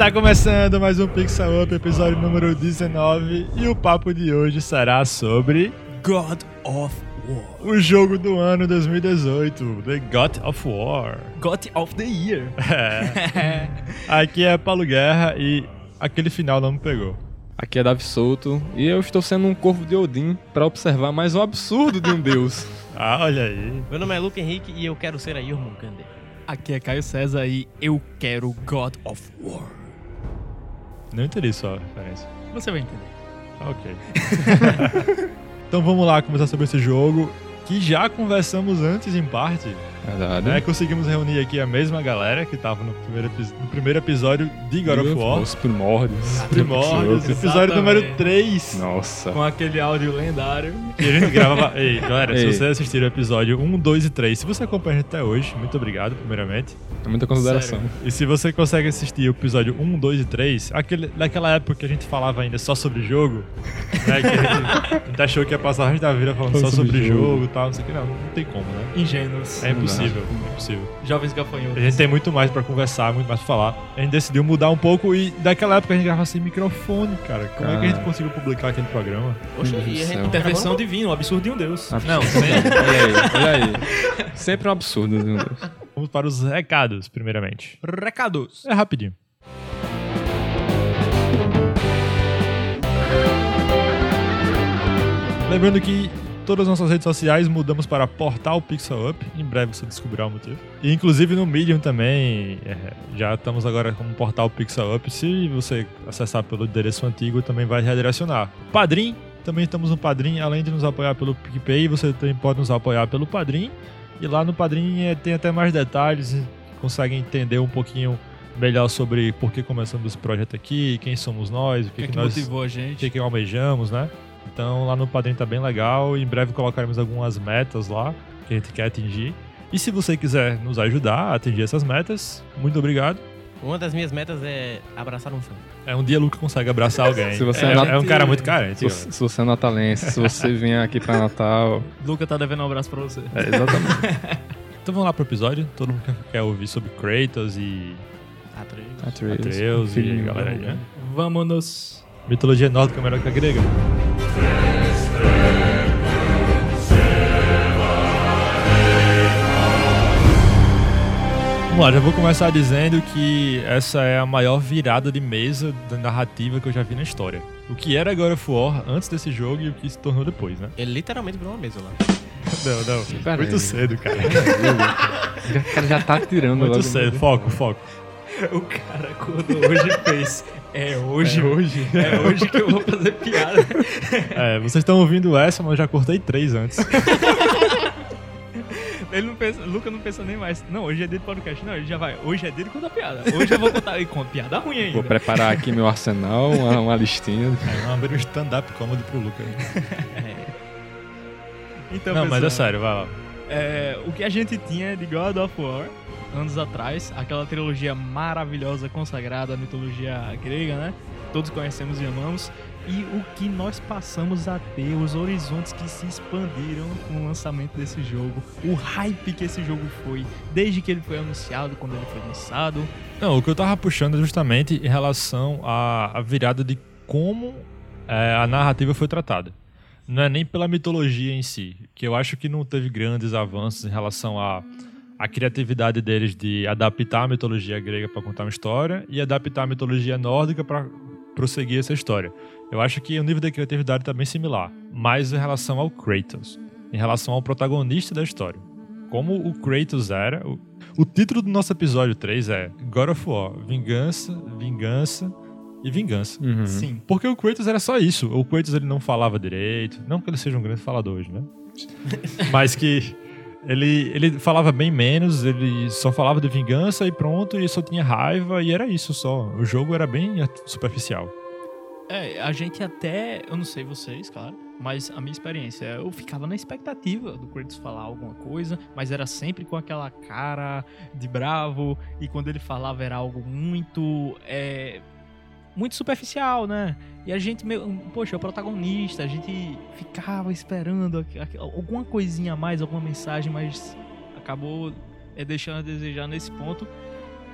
Está começando mais um Pixel Up, episódio número 19, e o papo de hoje será sobre God of War. o jogo do ano 2018, The God of War. God of the Year. É. Aqui é Paulo Guerra e aquele final não me pegou. Aqui é Davi Souto e eu estou sendo um corvo de Odin para observar mais um absurdo de um deus. Ah, olha aí. Meu nome é Luke Henrique e eu quero ser a Jormungandr. Aqui é Caio César e eu quero God of War. Não entendi só a referência. Você vai entender. Ah, Ok. então vamos lá começar sobre esse jogo que já conversamos antes em parte. Verdade. Né? Conseguimos reunir aqui a mesma galera que tava no primeiro, no primeiro episódio de God of War. Os primórdios. Primórdios, episódio número 3. Nossa. Com aquele áudio lendário. E a gente gravava. Ei, galera, se Ei. você assistir o episódio 1, 2 e 3, se você acompanha a gente até hoje, muito obrigado, primeiramente. É muita consideração. Sério. E se você consegue assistir o episódio 1, 2 e 3, aquele, daquela época que a gente falava ainda só sobre jogo, né? Que a gente, a gente achou que ia passar o resto da vida falando só, Só sobre sobre jogo jogo. e tal, não sei o que, não, não tem como, né? Ingênuos. É impossível, é impossível. Jovens A gafanhotos. gente tem muito mais pra conversar, muito mais pra falar. A gente decidiu mudar um pouco e daquela época a gente gravava sem microfone, cara. Como é que a gente Cara. conseguiu publicar aquele programa? Poxa, e a gente. Intervenção divina, o absurdo de um deus. Não, olha aí, olha aí. Sempre um absurdo de um deus. Vamos para os recados, primeiramente. recados. É rapidinho. Lembrando que todas as nossas redes sociais mudamos para Portal Pixel Up. Em breve você descobrirá o motivo. E inclusive no Medium também, é, já estamos agora como Portal Pixel Up. Se você acessar pelo endereço antigo, também vai redirecionar. Padrim, também estamos no Padrim. Além de nos apoiar pelo PicPay, você também pode nos apoiar pelo Padrim. E lá no Padrim é, tem até mais detalhes, consegue entender um pouquinho melhor sobre por que começamos esse projeto aqui, quem somos nós, o O que, que, é que que nós motivou a o gente? que, que almejamos, né? Então lá no Padrim tá bem legal. Em breve colocaremos algumas metas lá que a gente quer atingir. E se você quiser nos ajudar a atingir essas metas, muito obrigado. Uma das minhas metas é abraçar um fã. É um dia o Luca consegue abraçar alguém. Se você é, é nat- é um cara muito carente. Se você, se você é natalense, se você vier aqui pra Natal. Luca tá devendo um abraço pra você. É, exatamente. Então vamos lá pro episódio. Todo mundo quer- ouvir sobre Kratos e Atreus. Atreus, Atreus e galera aí, né? Vamos. mitologia nórdica é melhor que a grega. Vamos lá, já vou começar dizendo que essa é a maior virada de mesa da narrativa que eu já vi na história. O que era God of War antes desse jogo e o que se tornou depois, né? Ele literalmente virou uma mesa lá. Não, não. Pera Muito aí. cedo, cara. O cara já tá tirando Muito logo. cedo. Foco, foco. O cara acordou hoje e fez. É hoje. É hoje. É hoje que eu vou fazer piada. É, vocês estão ouvindo essa, mas eu já cortei três antes. Ele não pensa, Luca não pensa nem mais. Não, hoje é dia de podcast. Não, ele já vai. Hoje é dia de contar piada. Hoje eu vou contar. E conta piada ruim ainda. Vou preparar aqui meu arsenal, uma, uma listinha. É, vamos abrir um stand-up comedy pro Luca. Então, Não, mas é pessoal, sério, vai lá. é, o que a gente tinha de God of War anos atrás, aquela trilogia maravilhosa consagrada à mitologia grega, né? Todos conhecemos e amamos. E o que nós passamos a ter, os horizontes que se expandiram com o lançamento desse jogo, o hype que esse jogo foi, desde que ele foi anunciado, quando ele foi lançado. Não, o que eu tava puxando é justamente em relação à, virada de como é, a narrativa foi tratada. Não é nem pela mitologia em si, que eu acho que não teve grandes avanços em relação à a, criatividade deles de adaptar a mitologia grega para contar uma história e adaptar a mitologia nórdica para prosseguir essa história. Eu acho que o nível de criatividade está bem similar, mas em relação ao Kratos, em relação ao protagonista da história. Como o Kratos era, o, o título do nosso episódio 3 é God of War, Vingança, Vingança e Vingança. Uhum. Sim. Porque o Kratos era só isso. O Kratos ele não falava direito. Não que ele seja um grande falador hoje, né? Mas que ele, ele falava bem menos, ele só falava de vingança e pronto, e só tinha raiva, e era isso só. O jogo era bem superficial. É, a gente até, eu não sei vocês, claro, mas a minha experiência, eu ficava na expectativa do Kratos falar alguma coisa, mas era sempre com aquela cara de bravo, e quando ele falava era algo muito, é, muito superficial, né? E a gente, meio, poxa, é o protagonista, a gente ficava esperando alguma coisinha a mais, alguma mensagem, mas acabou é, deixando a desejar nesse ponto.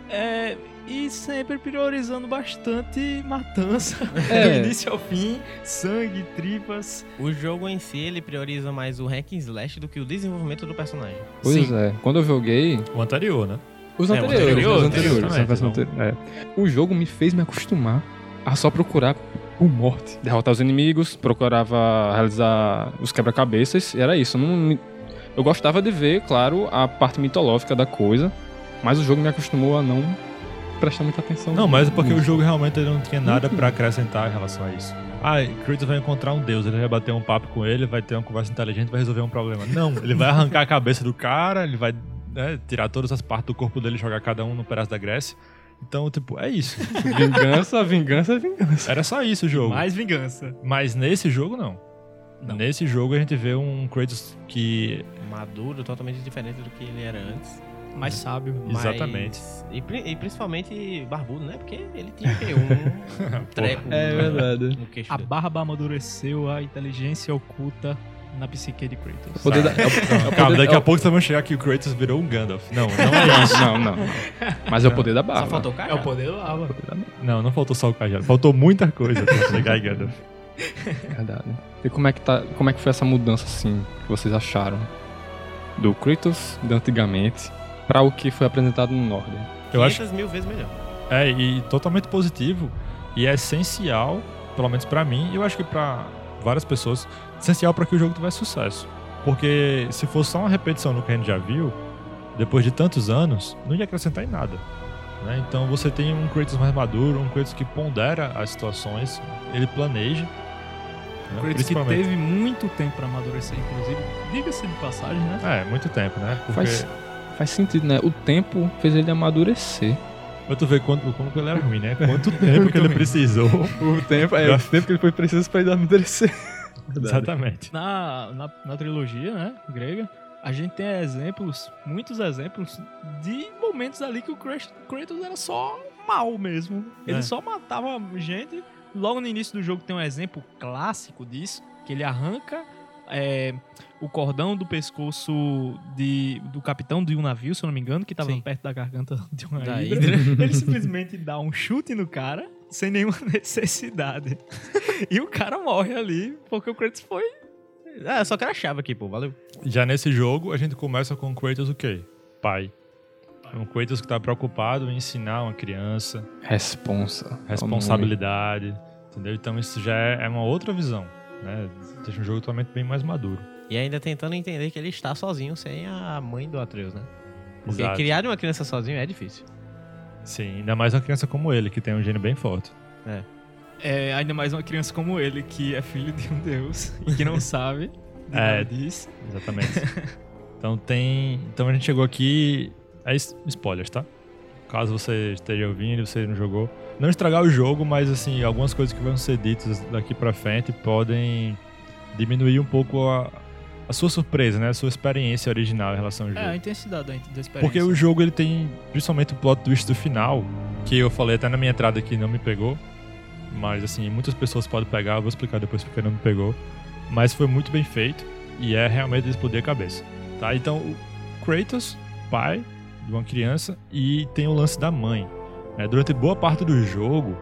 É, e sempre priorizando bastante matança. É. Do início ao fim, sangue, tripas. O jogo em si, ele prioriza mais o hack and slash do que o desenvolvimento do personagem. Pois Sim. é. Quando eu joguei, O anterior, né? Os É, anterior, os anteriores, exatamente, anterior, é. O jogo me fez me acostumar a só procurar por morte. Derrotar os inimigos, procurava realizar os quebra-cabeças, e era isso. Eu, não eu gostava de ver, claro, a parte mitológica da coisa, mas o jogo me acostumou a não prestar muita atenção. Não, mas é porque o jogo realmente não tinha nada pra acrescentar em relação a isso. Ah, Kratos vai encontrar um deus, ele vai bater um papo com ele, vai ter uma conversa inteligente, vai resolver um problema. Não, ele vai arrancar a cabeça do cara, ele vai né, tirar todas as partes do corpo dele e jogar cada um no pedaço da Grécia. Então, tipo, é isso. Vingança, vingança, vingança. Era só isso o jogo. Mais vingança. Mas nesse jogo, não. Não. Nesse jogo a gente vê um Kratos que. Maduro, totalmente diferente do que ele era antes. Mais sábio. Mas- Exatamente. E, e principalmente barbudo, né? Porque ele tinha um treco É no- verdade. A barba amadureceu a inteligência oculta na psique de Kratos. O poder da- é o- é Calma, daqui é a pouco vocês vão chegar que o Kratos virou um Gandalf. Não, não é isso. Não, não, não. Mas é o poder da barba. Só faltou o cara? É o poder do lava. Não, não faltou só o cajado. Faltou muita coisa pra chegar em Gandalf. Verdade. E como é que tá, como é que foi essa mudança assim que vocês acharam do Kratos de antigamente para o que foi apresentado no Norden? Eu acho 500 mil vezes melhor. É, e totalmente positivo e é essencial, pelo menos pra mim, e eu acho que pra várias pessoas, essencial pra que o jogo tivesse sucesso. Porque se fosse só uma repetição do que a gente já viu, depois de tantos anos, não ia acrescentar em nada. né? Então você tem um Kratos mais maduro, um Kratos que pondera as situações, ele planeja. né? Kratos que teve muito tempo pra amadurecer, inclusive. Diga-se de passagem, né? É, muito tempo, né? Porque Faz, faz sentido, né? O tempo fez ele amadurecer. pra tu ver quanto, como que ele era ruim, né? Quanto tempo que ele precisou. O tempo, é, o tempo que ele foi preciso para ele amadurecer. Exatamente. Na, na, na trilogia, né, grega, a gente tem exemplos, muitos exemplos, de momentos ali que o Kratos era só mal mesmo. Ele É. só matava gente. Logo no início do jogo tem um exemplo clássico disso, que ele arranca é, o cordão do pescoço de, do capitão de um navio, se eu não me engano, que estava perto da garganta de uma Da hidra. Ele simplesmente dá um chute no cara, sem nenhuma necessidade. E o cara morre ali, porque o Kratos foi Ah, só quero a chave aqui, pô. Valeu. Já nesse jogo, a gente começa com o Kratos o quê? Pai. Um Kratos que tá preocupado em ensinar uma criança, Responsa. responsabilidade, entendeu? Então isso já é é uma outra visão, né? Deixa um jogo totalmente bem mais maduro. E ainda tentando entender que ele está sozinho sem a mãe do Atreus, né? Porque Exato. criar uma criança sozinho é difícil. Sim, ainda mais uma criança como ele, que tem um gênio bem forte. É, ainda mais uma criança como ele, que é filho de um deus e que não sabe de É. nada disso. Exatamente. então tem. Então a gente chegou aqui. É spoilers, tá? Caso você esteja ouvindo e você não jogou. Não estragar o jogo, mas assim, algumas coisas que vão ser ditas daqui pra frente podem diminuir um pouco a, a sua surpresa, né? A sua experiência original em relação ao jogo. É, a intensidade da, experiência. Porque o jogo ele tem principalmente o plot twist do final, que eu falei até na minha entrada que não me pegou. Mas assim, muitas pessoas podem pegar, eu vou explicar depois porque não me pegou. Mas foi muito bem feito e é realmente explodir a cabeça. Tá? Então, o Kratos, pai de uma criança, e tem o lance da mãe. né? Durante boa parte do jogo,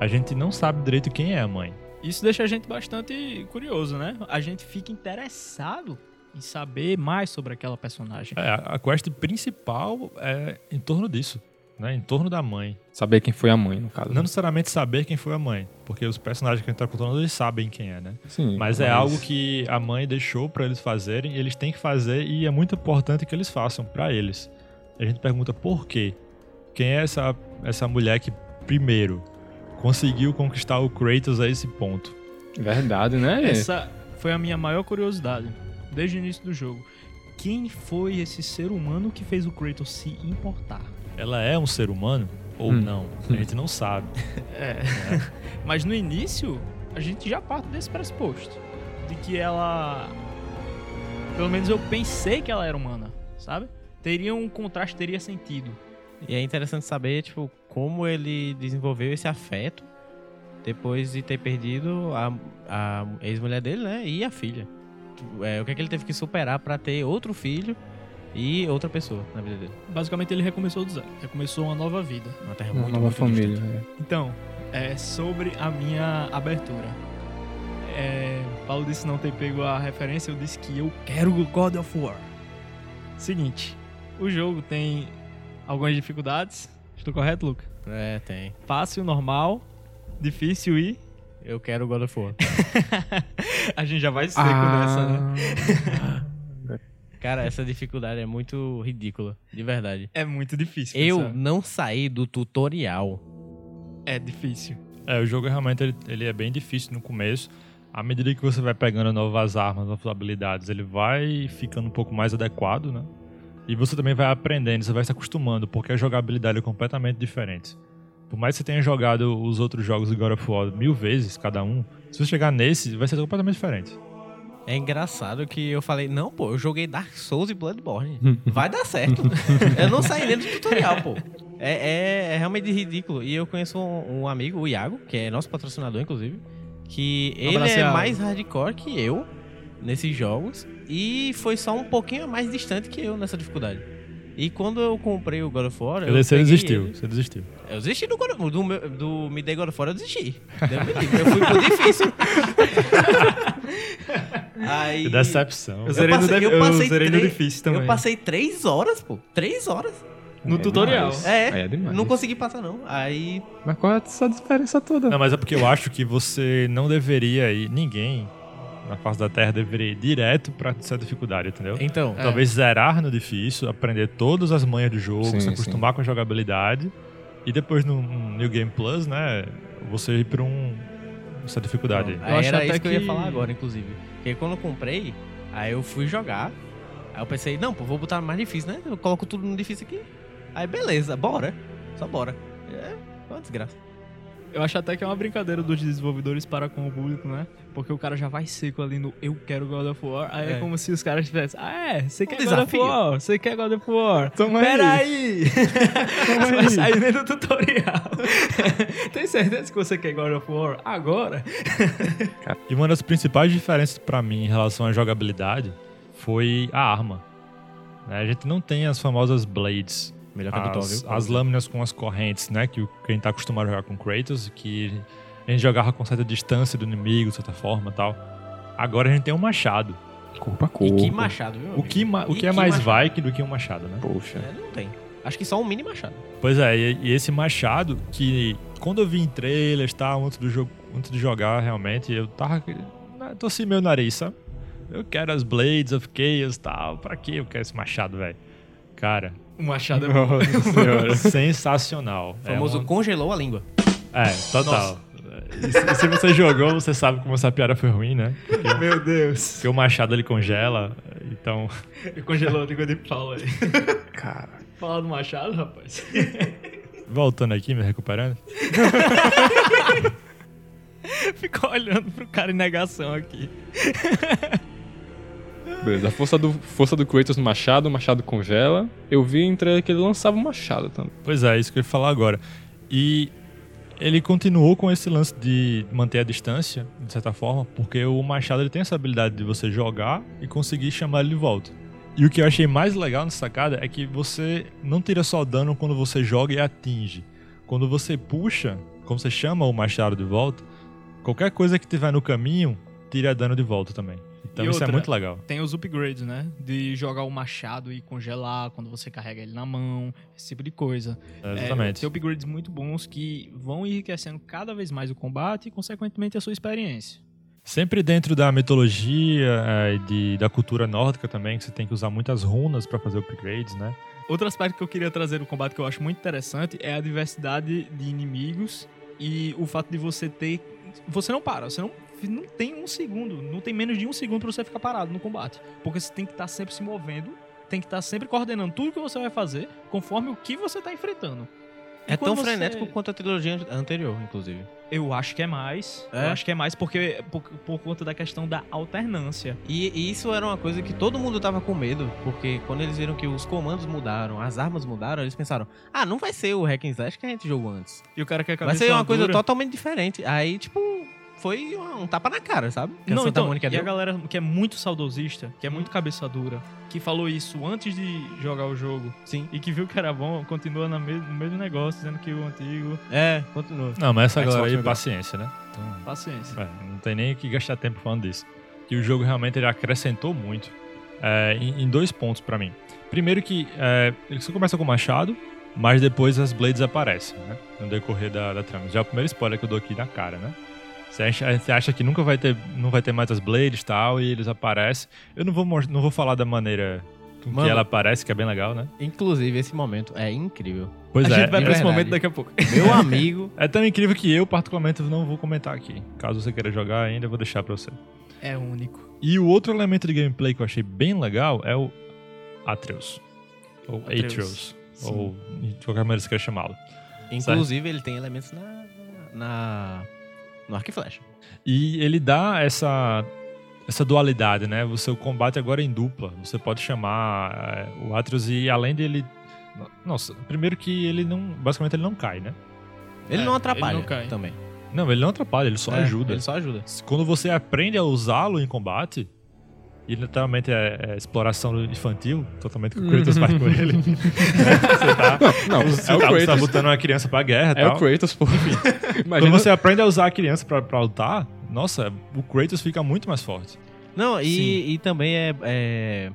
a gente não sabe direito quem é a mãe. Isso deixa a gente bastante curioso, né? A gente fica interessado em saber mais sobre aquela personagem. É, a quest principal é em torno disso, né? em torno da mãe. Saber quem foi a mãe, no caso. Não necessariamente saber quem foi a mãe, porque os personagens que a gente tá controlando, eles sabem quem é, né? Sim, Mas é algo que a mãe deixou pra eles fazerem, eles têm que fazer e é muito importante que eles façam pra eles. A gente pergunta por quê? Quem é essa, essa mulher que, primeiro, conseguiu conquistar o Kratos a esse ponto? Verdade, né? Essa foi a minha maior curiosidade, desde o início do jogo. Quem foi esse ser humano que fez o Kratos se importar? Ela é um ser humano ou Hum. não? A gente não sabe. É. Mas no início, a gente já parte desse pressuposto. De que ela. Pelo menos eu pensei que ela era humana, sabe? Teria um contraste, teria sentido. E é interessante saber, tipo, como ele desenvolveu esse afeto depois de ter perdido a, a ex-mulher dele, né? E a filha. Tipo, É, o que, é que ele teve que superar pra ter outro filho e outra pessoa na vida dele. Basicamente ele recomeçou do zero. Recomeçou uma nova vida. Uma terra Uma muito, nova muito família. é. Então, é sobre a minha abertura. É, Paulo disse não ter pego a referência, eu disse que eu quero o God of War. Seguinte, o jogo tem algumas dificuldades. Estou correto, Luca? É, tem. Fácil, normal, difícil e. Eu quero o God of War. a gente já vai seco nessa, né? Ah, Cara, essa dificuldade é muito ridícula, de verdade. É muito difícil. Eu pessoal. não saí do tutorial. É difícil. É, o jogo realmente ele, ele é bem difícil no começo. À medida que você vai pegando novas armas, novas habilidades, ele vai ficando um pouco mais adequado, né? E você também vai aprendendo, você vai se acostumando, porque a jogabilidade é completamente diferente. Por mais que você tenha jogado os outros jogos de God of War mil vezes, cada um, se você chegar nesse, vai ser completamente diferente. É engraçado que eu falei, não, pô, eu joguei Dark Souls e Bloodborne. Vai dar certo. eu não saí dentro do tutorial, pô. É, é- é realmente ridículo. E eu conheço um, um amigo, o Iago, que é nosso patrocinador, inclusive, que ele abraço, é Iago. mais hardcore que eu nesses jogos e foi só um pouquinho mais distante que eu nessa dificuldade. E quando eu comprei o God of War, eu Você desistiu, ele- você desistiu. Eu desisti do, God of- do, meu- do Me Dei God of War, eu desisti. Eu fui pro difícil. Aí... Decepção. Eu zerei, passei- no, eu eu passei zerei no três- difícil também. Eu passei três horas, pô. Três horas. No É tutorial. demais. É, é demais. não consegui passar, não. Aí. Mas qual é essa diferença toda? Não, mas é porque eu acho que você não deveria ir, ninguém na face da Terra deveria ir direto pra essa dificuldade, entendeu? Então. É. Talvez zerar no difícil, aprender todas as manhas do jogo, Sim, se acostumar com a jogabilidade. E depois no no New Game Plus, né? Você ir pra um, essa dificuldade. aí. Aí acho era até isso que... eu ia que- falar agora, inclusive. Porque quando eu comprei, aí eu fui jogar. Aí eu pensei, não, pô, vou botar mais difícil, né? Eu coloco tudo no difícil aqui. Aí beleza, bora. Só bora. É, uma desgraça. Eu acho até que é uma brincadeira dos desenvolvedores para com o público, né? Porque o cara já vai seco ali no Eu quero God of War. Aí é, É. como se os caras tivessem. Ah, é? Você quer God desafio. of War? Você quer God of War? Toma Pera aí. aí! Você vai sair dentro do tutorial. Tem certeza que você quer God of War agora? E uma das principais diferenças pra mim em relação à jogabilidade foi a arma. Né, A gente não tem as famosas blades, Melhor que a do Thor, as, viu? as lâminas com as correntes, né? Que o- quem tá acostumado a jogar com Kratos, que a gente jogava com certa distância do inimigo, de certa forma e tal. Agora a gente tem um machado. Corpo a E corpo. que machado, viu? O que, ma- o E que é que mais machado? Viking do que um machado, né? Poxa. É, não tem. Acho que só um mini machado. Pois é, e, e esse machado que quando eu vi em trailers, tá, antes do jogo, antes de jogar realmente, eu tava né, torci meu nariz, sabe? Eu quero as Blades of Chaos, tal, pra que eu quero esse machado, velho? Cara, O Machado é bom. Nossa senhora. sensacional. O famoso é, uma- congelou a língua. é, total. E se, e se você jogou, você sabe como essa piada foi ruim, né? Porque, Meu Deus. porque o machado ele congela, então Congelou a língua de Paulo aí. Cara. Fala do Machado, rapaz. voltando aqui, me recuperando. Ficou olhando pro cara em negação aqui. Beleza, a força do, força do Kratos no machado, o machado congela. Eu vi em trailer que ele lançava um machado também. Pois é, isso que eu ia falar agora. E ele continuou com esse lance de manter a distância, de certa forma, porque o Machado ele tem essa habilidade de você jogar e conseguir chamar ele de volta. E o que eu achei mais legal nessa sacada é que você não tira só dano quando você joga e atinge. Quando você puxa, quando você chama o Machado de volta, qualquer coisa que tiver no caminho, tira dano de volta também. Então E isso é outra, muito legal. Tem os upgrades, né? De jogar o machado e congelar quando você carrega ele na mão, esse tipo de coisa. É, É, exatamente. tem upgrades muito bons que vão enriquecendo cada vez mais o combate e, consequentemente, a sua experiência. Sempre dentro da mitologia é, e de, da cultura nórdica também, que você tem que usar muitas runas pra fazer upgrades, né? Outro aspecto que eu queria trazer no combate que eu acho muito interessante é a diversidade de inimigos e o fato de você ter. Você não para, você não, não tem um segundo, não tem menos de um segundo pra você ficar parado no combate. Porque você tem que estar sempre se movendo, tem que estar sempre coordenando tudo que você vai fazer conforme o que você tá enfrentando. É tão você- frenético quanto a trilogia anterior, inclusive. Eu acho que é mais. É? Eu acho que é mais porque por, por conta da questão da alternância. E, e isso era uma coisa que todo mundo tava com medo, porque quando eles viram que os comandos mudaram, as armas mudaram, eles pensaram: ah, não vai ser o Hack and Slash que a gente jogou antes. E o cara quer Vai ser uma coisa totalmente diferente. Aí, tipo, foi um tapa na cara, sabe? Que a Não, então, Mônica e a deu. galera que é muito saudosista, que é muito cabeça dura, que falou isso antes de jogar o jogo Sim. e que viu que era bom, continua na me- no mesmo negócio, dizendo que o antigo. É, continua. Não, mas essa Xbox galera aí, paciência, né? Então, Paciência. É, não tem nem que gastar tempo falando disso. Que o jogo realmente ele acrescentou muito é, em, em dois pontos pra mim. Primeiro que é, ele só começa com o machado, mas depois as blades aparecem, né? No decorrer da, da trama. Já é o primeiro spoiler que eu dou aqui na cara, né? Você acha, você acha que nunca vai ter, não vai ter mais as blades e tal, e eles aparecem. Eu não vou, não vou falar da maneira com Mano. que ela aparece, que é bem legal, né? Inclusive, esse momento é incrível. Pois a é. gente vai de pra esse momento daqui a pouco. Meu amigo. É tão incrível que eu, particularmente, não vou comentar aqui. Caso você queira jogar ainda, eu vou deixar pra você. É único. E o outro elemento de gameplay que eu achei bem legal é o Atreus. Ou Atreus. Atreus. Ou de qualquer maneira você quer chamá-lo. Inclusive, ele tem elementos na, na, no arco e flecha. E ele dá essa, essa dualidade, né? O seu combate agora é em dupla. Você pode chamar é, o Atreus e além dele... Nossa, primeiro que ele não... Basicamente ele não cai, né? Ele É, não atrapalha ele não cai. também. Não, ele não atrapalha, ele só É, ajuda. Ele só ajuda. Quando você aprende a usá-lo em combate, e literalmente é, é exploração infantil, totalmente que o Kratos vai com ele. né? Você tá, Não, você é o tá, você tá botando uma criança pra guerra e É o tal. Kratos, pô. Quando Imagina, você aprende a usar a criança pra, pra lutar, nossa, o Kratos fica muito mais forte. Não, e, e também é, é-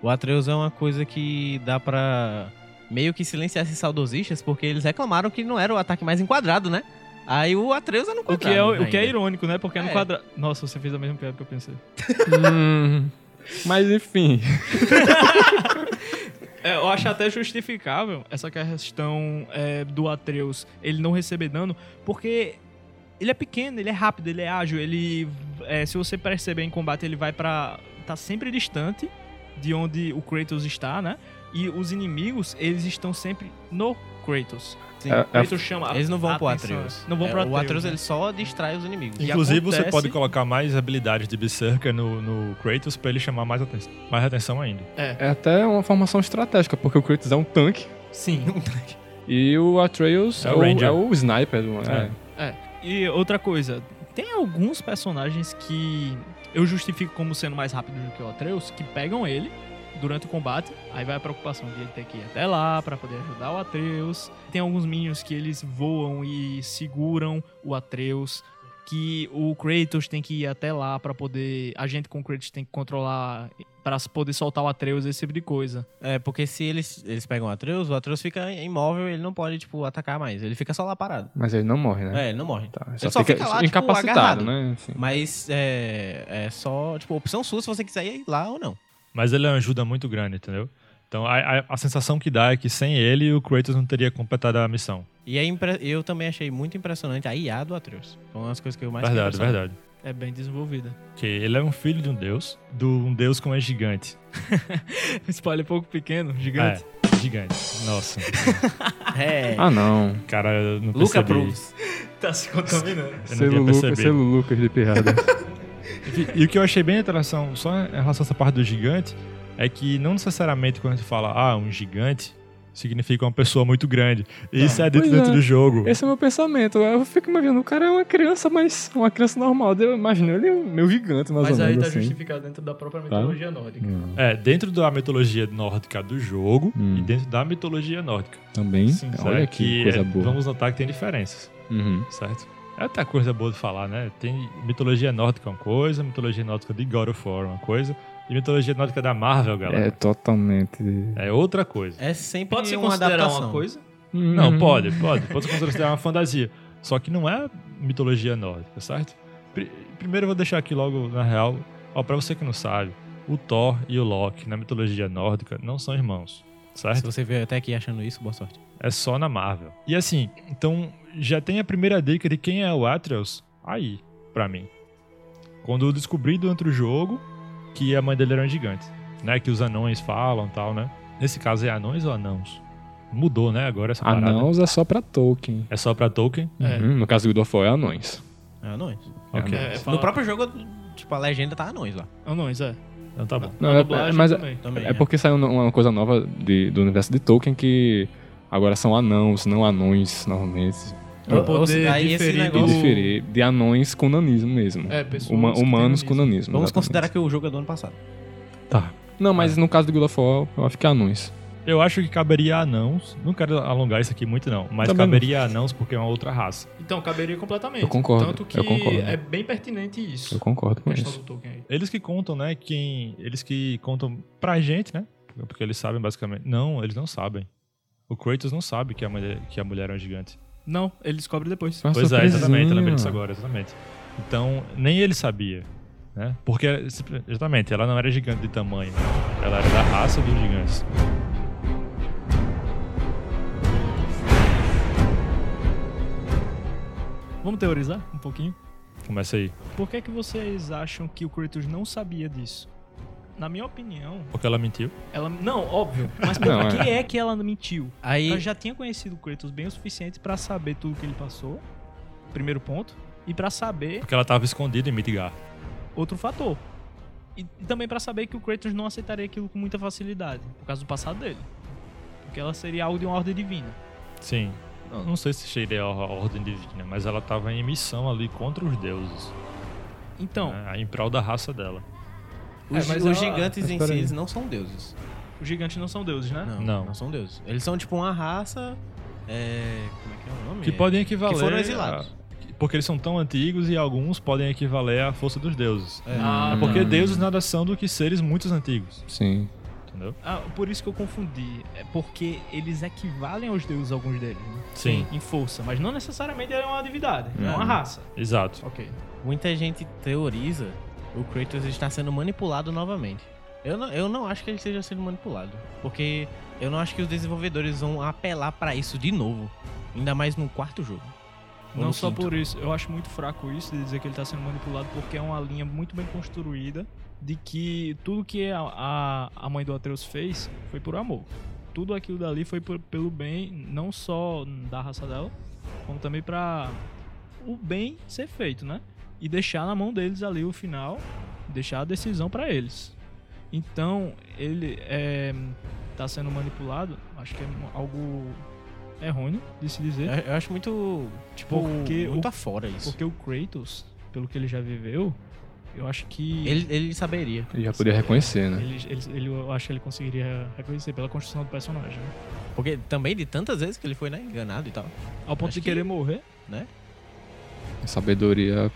O Atreus é uma coisa que dá pra meio que silenciar esses saudosistas, porque eles reclamaram que não era o ataque mais enquadrado, né? Aí o Atreus é no O quadrado. que, é, o que é irônico, né? Porque é no É. quadrado. Nossa, você fez a mesma piada que eu pensei. Hum, mas enfim. É, eu acho até justificável essa questão é, do Atreus ele não receber dano, porque ele é pequeno, ele é rápido, ele é ágil, ele. é, se você perceber em combate, ele vai pra. tá sempre distante de onde o Kratos está, né? E os inimigos, eles estão sempre no Kratos. Sim. É- O Kratos chama. Eles não vão pro. Atreus. Não vão É, pro Atreus. O Atreus né? ele só distrai os inimigos. Inclusive, você acontece- pode colocar mais habilidades de Berserker no, no Kratos pra ele chamar mais atenção, mais atenção ainda. É até uma formação estratégica, porque o Kratos é um tanque Sim. e o Atreus É é, o o, é o sniper. É. É. E outra coisa, tem alguns personagens que eu justifico como sendo mais rápido do que o Atreus, que pegam ele durante o combate, aí vai a preocupação de ele ter que ir até lá pra poder ajudar o Atreus. Tem alguns minions que eles voam e seguram o Atreus, que o Kratos tem que ir até lá pra poder, a gente com o Kratos tem que controlar pra poder soltar o Atreus, esse tipo de coisa. É, porque se eles, eles pegam o Atreus, o Atreus fica imóvel, ele não pode, tipo, atacar mais. Ele fica só lá parado. Mas ele não morre, né? É, ele não morre. Tá, Ele só fica lá, tipo, incapacitado, agarrado. né? Assim. Mas é, é só, tipo, opção sua se você quiser ir lá ou não. Mas ele é uma ajuda muito grande, entendeu? Então a, a, a sensação que dá é que sem ele o Kratos não teria completado a missão. E é impre- eu também achei muito impressionante a IA do Atreus. Foi uma das coisas que eu mais verdade, verdade. É bem desenvolvida. Que ele é um filho de um deus, de um deus que é gigante. Spoiler pouco pequeno, gigante. É, gigante. Nossa. É. Ah, não. Cara, eu não Luca percebi. Proves. Tá se contaminando. Eu não Selo, tinha Lucas, percebido. selo Lucas de piada. E, e o que eu achei bem interessante, só em relação a essa parte do gigante, é que não necessariamente quando a gente fala, ah, um gigante, significa uma pessoa muito grande. Isso é dentro, dentro é. do jogo. Esse é o meu pensamento. Eu fico imaginando, o cara é uma criança, mas uma criança normal. Eu imagino ele meio gigante, mais Mas ou aí menos tá assim. justificado dentro da própria mitologia nórdica. Hum, É, dentro da mitologia nórdica do jogo Hum. e dentro da mitologia nórdica. Também. Sim, Olha certo? que coisa é, boa. Vamos notar que tem diferenças, Uhum. certo? É até coisa boa de falar, né? Tem mitologia nórdica uma coisa, mitologia nórdica de God of War uma coisa, e mitologia nórdica da Marvel, É galera, totalmente. é, outra coisa. É sempre Pode se uma considerar adaptação. uma coisa? Não, Uhum. pode, pode. Pode se considerar uma fantasia. Só que não é mitologia nórdica, certo? Pri- Primeiro eu vou deixar aqui logo, na real, ó, pra você que não sabe, o Thor e o Loki na mitologia nórdica não são irmãos, Se certo? você veio até aqui achando isso, boa sorte. É só na Marvel. E assim, então já tem a primeira dica de quem é o Atreus aí, pra mim. Quando eu descobri durante o jogo que a mãe dele era um gigante, né? Que os anões falam e tal, né? Nesse caso é anões ou anãos? Mudou, né? Agora essa parada. Anãos é só pra Tolkien. É só pra Tolkien? É. Uhum. No caso do God of War é anões. É anões. Ok. É, No fala- próprio jogo, tipo, a legenda tá anões lá. Anões, é. Então tá bom. Não, é, é- mas é, também. Também. é porque saiu uma coisa nova de- do universo de Tolkien que agora são anãos, não anões, normalmente. Pra Ou- ou poder aí esse diferir negócio- Diferir de anões com nanismo mesmo. É, têm humanos com nanismo. Vamos exatamente. considerar que o jogo é do ano passado. Tá. Não, mas no caso do God of War, eu acho que é anões. Eu acho que caberia anãos. Não quero alongar isso aqui muito, não. Mas Também não. caberia a anãos porque é uma outra raça. Então, caberia completamente. Eu concordo, Tanto que eu concordo. é bem pertinente isso. Eu concordo com a questão isso. do Tolkien aí. Eles que contam, né? Quem. Eles que contam pra gente, né? Porque eles sabem basicamente. Não, eles não sabem. O Kratos não sabe que a mulher, que a mulher é um gigante. Não, ele descobre depois. Uma pois é, exatamente. Lembrei disso agora, exatamente. Então, nem ele sabia. Né? Porque, exatamente, ela não era gigante de tamanho. né? Ela era da raça dos gigantes. Vamos teorizar um pouquinho? Começa aí. Por que, que vocês acham que o Kratos não sabia disso? Na minha opinião, Porque ela mentiu. ela. Não, óbvio. Mas por Não, que é. que ela mentiu? Aí, Ela já tinha conhecido o Kratos bem o suficiente pra saber tudo que ele passou. Primeiro ponto. E pra saber Porque ela tava escondida em Midgar. outro fator. E, e também pra saber que o Kratos não aceitaria aquilo com muita facilidade, por causa do passado dele. Porque ela seria algo de uma ordem divina. Sim. Não, não sei se cheirei a ordem divina, mas ela tava em missão ali contra os deuses. Então, né? Em prol da raça dela. Os, É, mas os ela- gigantes mas em si, eles não são deuses. os gigantes não são deuses, né? Não, Não. não, são deuses. Eles são tipo uma raça. É, como é que é o nome? Que podem equivaler. Que foram a- exilados. Porque eles são tão antigos e alguns podem equivaler à força dos deuses. É. Ah, É porque Hum. deuses nada são do que seres muito antigos. Sim. Entendeu? Ah, por isso que eu confundi. É porque eles equivalem aos deuses, alguns deles, né? Sim. Em força, mas não necessariamente é uma divindade, é uma raça. Exato. Ok. Muita gente teoriza o Kratos está sendo manipulado novamente. Eu não, eu não acho que ele esteja sendo manipulado. Porque eu não acho que os desenvolvedores vão apelar pra isso de novo. Ainda mais no quarto jogo. Ou Não só quinto. por isso, eu acho muito fraco isso de dizer que ele tá sendo manipulado, porque é uma linha muito bem construída de que tudo que a, a, a mãe do Atreus fez foi por amor. Tudo aquilo dali foi por- pelo bem, não só da raça dela, como também pra o bem ser feito, né? E deixar na mão deles ali o final, deixar a decisão pra eles. Então, ele é, tá sendo manipulado, acho que é algo errôneo de se dizer. Eu, eu acho muito. Tipo, Porque muito o- afora isso. Porque o Kratos, pelo que ele já viveu, eu acho que. Ele, ele saberia. Ele já podia reconhecer, né? ele, ele- ele- eu acho que ele conseguiria reconhecer pela construção do personagem. né? Porque também de tantas vezes que ele foi né, enganado e tal. Ao ponto Acho de querer que- morrer. A sabedoria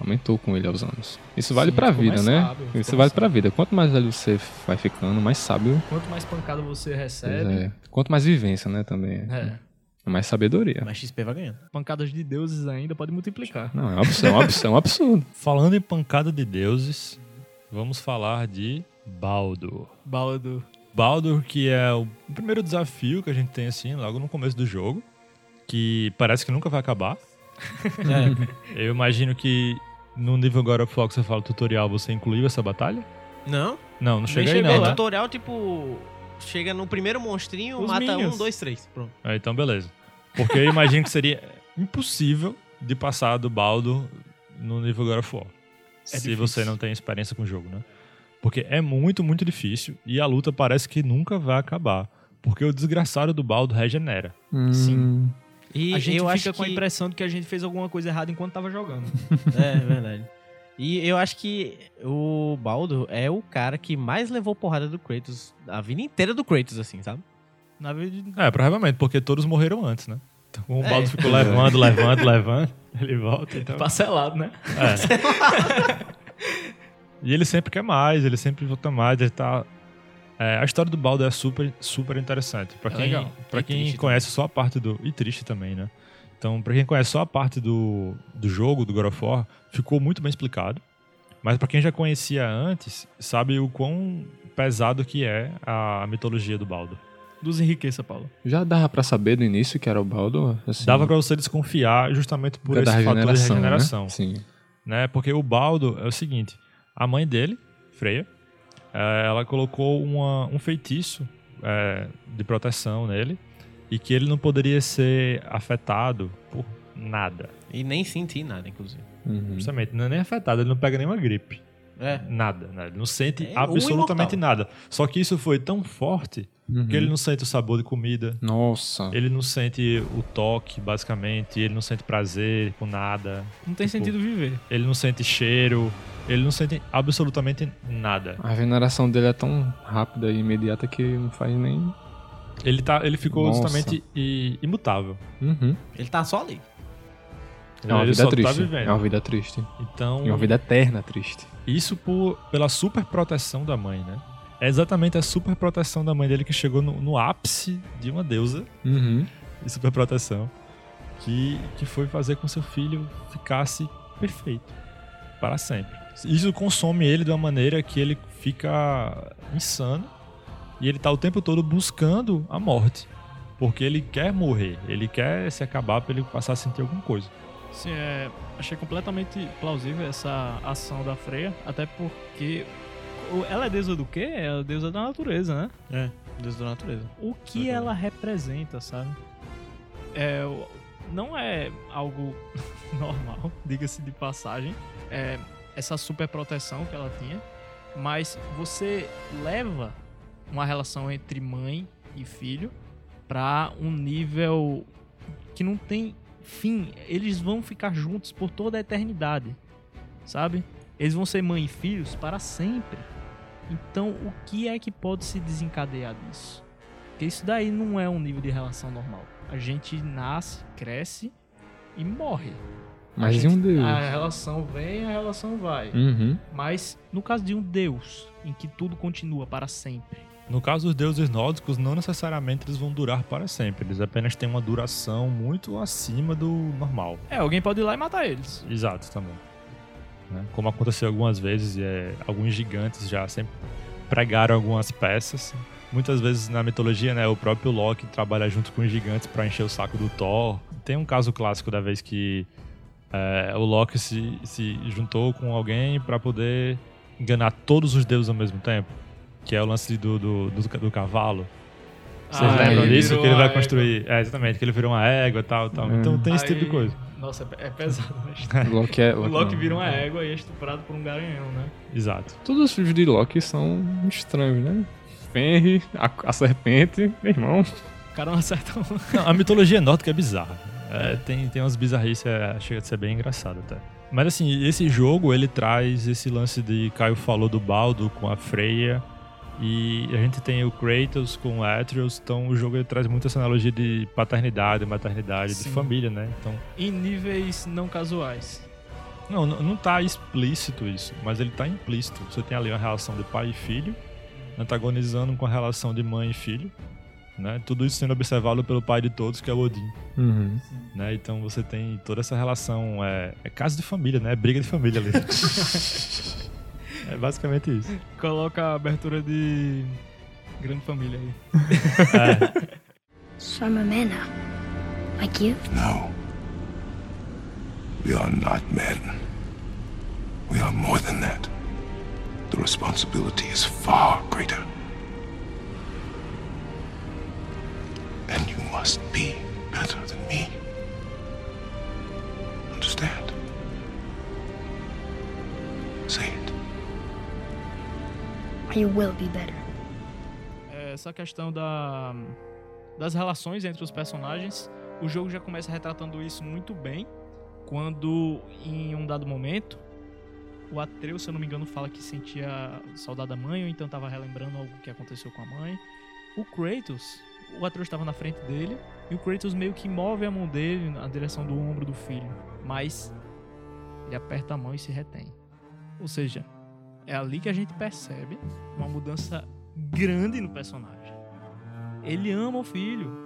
aumentou com ele aos anos. Isso vale Sim, pra vida, mais né? sábio, Isso mais vale pra vida. Quanto mais velho você vai ficando, mais sábio. Quanto mais pancada você recebe, é. Quanto mais vivência, né? Também. é, Mais sabedoria. Mas XP vai ganhando. pancadas de deuses ainda pode multiplicar. Não, é uma opção, é uma opção, é um absurdo. Falando em pancada de deuses, vamos falar de Baldur. Baldo. Baldur, que é o primeiro desafio que a gente tem assim, logo no começo do jogo, que parece que nunca vai acabar. É. Eu imagino que no nível God of War que você fala tutorial, você incluiu essa batalha? Não? Não, não chega aí chegou, não, o né? tutorial, tipo. Chega no primeiro monstrinho, Os mata minions. um, dois, três. Pronto. Ah, então beleza. Porque eu imagino que seria impossível de passar do Baldur no nível God of War. se difícil. você não tem experiência com o jogo, né? Porque é muito, muito difícil e a luta parece que nunca vai acabar. Porque o desgraçado do Baldur regenera. Sim. E a gente eu fica com a que- impressão de que a gente fez alguma coisa errada enquanto tava jogando. É, é verdade. E eu acho que o Baldo é o cara que mais levou porrada do Kratos, a vida inteira do Kratos, assim, sabe? Na verdade, É, provavelmente, porque todos morreram antes, né? Então o É. Baldur ficou levando, levando, levando. Ele volta, então... parcelado, né? É. e ele sempre quer mais, ele sempre volta mais, ele tá... É, a história do Baldur é super, super interessante. Pra É quem, legal. pra quem conhece só a parte do... E triste também, né? Então, pra quem conhece só a parte do, do jogo, do God of War, ficou muito bem explicado. Mas pra quem já conhecia antes, sabe o quão pesado que é a mitologia do Baldur. Dos enriqueça, Paulo. Já dava pra saber no início que era o Baldo? Assim, Dava pra você desconfiar justamente por esse fator de regeneração, regeneração. Né? Sim. né? Porque o Baldo é o seguinte: a mãe dele, Freya, eh, ela colocou uma- um feitiço eh, de proteção nele e que ele não poderia ser afetado por nada. E nem senti nada, inclusive. Uhum. Justamente, não é nem afetado, ele não pega nenhuma gripe. É. Nada, né? Ele não sente É, absolutamente nada. Só que isso foi tão forte Uhum. que ele não sente o sabor de comida, Nossa. ele não sente o toque, basicamente, ele não sente prazer com nada, Não tem Tipo, sentido viver. ele não sente cheiro, ele não sente absolutamente nada. A veneração dele é tão rápida e imediata que não faz nem. Ele, tá, ele ficou Nossa. justamente i- imutável. Uhum. Ele tá só ali. É uma ele vida só triste. tá vivendo. É uma vida triste. Então, E uma vida eterna triste. isso por, pela super proteção da mãe, né? É exatamente a super proteção da mãe dele que chegou no, no ápice de uma deusa Uhum. de super proteção que, que foi fazer com que seu filho ficasse perfeito para sempre. Isso consome ele de uma maneira que ele fica insano e ele tá o tempo todo buscando a morte. Porque ele quer morrer, ele quer se acabar para ele passar a sentir alguma coisa. Sim, é, achei completamente plausível essa ação da Freya, até porque ela é deusa do quê? É a deusa da natureza, né? É, Deus da natureza. O que ela representa, sabe? É, não é algo normal, diga-se de passagem, é, essa super proteção que ela tinha, mas você leva uma relação entre mãe e filho pra um nível que não tem fim. Eles vão ficar juntos por toda a eternidade, sabe? Eles vão ser mãe e filhos para sempre. Então, o que é que pode se desencadear disso? Porque isso daí não é um nível de relação normal. A gente nasce, cresce e morre. Mas A de um gente- Deus. A relação vem, a relação vai. Uhum. Mas no caso de um Deus, em que tudo continua para sempre. No caso dos deuses nórdicos, não necessariamente eles vão durar para sempre. Eles apenas têm uma duração muito acima do normal. É, alguém pode ir lá e matar eles. Exato, também. Né? Como aconteceu algumas vezes, e é, alguns gigantes já sempre pregaram algumas peças. Muitas vezes na mitologia, né, o próprio Loki trabalha junto com os gigantes para encher o saco do Thor. Tem um caso clássico da vez que é, o Loki se, se juntou com alguém para poder enganar todos os deuses ao mesmo tempo. Que é o lance do, do, do, do cavalo. Vocês Ah, lembram disso? Que ele vai construir. É, exatamente, que ele virou uma égua e tal, tal. É. Então tem esse tipo de Aí- coisa. Nossa, é é pesado. né? Loki é. O Loki não. vira uma égua e é estuprado por um garanhão, né? Exato. Todos os filhos de Loki são estranhos, né? Fenrir, a, a serpente, meu irmão. O cara não acerta um. Não, a mitologia nórdica é bizarra. É, tem, tem umas bizarrices, é, chega de ser bem engraçado até. Mas assim, esse jogo ele traz esse lance de Caio falou do Baldo com a Freya. E a gente tem o Kratos com o Atreus, então o jogo ele traz muito essa analogia de paternidade, maternidade, de Sim. família, né? Então, Em níveis não casuais. não, não não tá explícito isso, mas ele tá implícito. Você tem ali uma relação de pai e filho, antagonizando com a relação de mãe e filho, né? Tudo isso sendo observado pelo pai de todos, que é o Odin. Uhum. né? Então você tem toda essa relação, é, é casa de família, né? É briga de família ali. é basicamente isso. Coloca a abertura de Grande Família aí. É, So I'm a man now. Like you? No. We are not men. We are more than that. The responsibility is far greater. And you must be better than me. Understand? Say it. You will be better. É, Essa questão da, das relações entre os personagens, o jogo já começa retratando isso muito bem. Quando, em um dado momento, o Atreus, se eu não me engano, fala que sentia saudade da mãe, ou então tava relembrando algo que aconteceu com a mãe. O Kratos, o Atreus estava na frente dele, e o Kratos meio que move a mão dele na direção do ombro do filho. Mas ele aperta a mão e se retém. Ou seja, é ali que a gente percebe uma mudança grande no personagem. Ele ama o filho.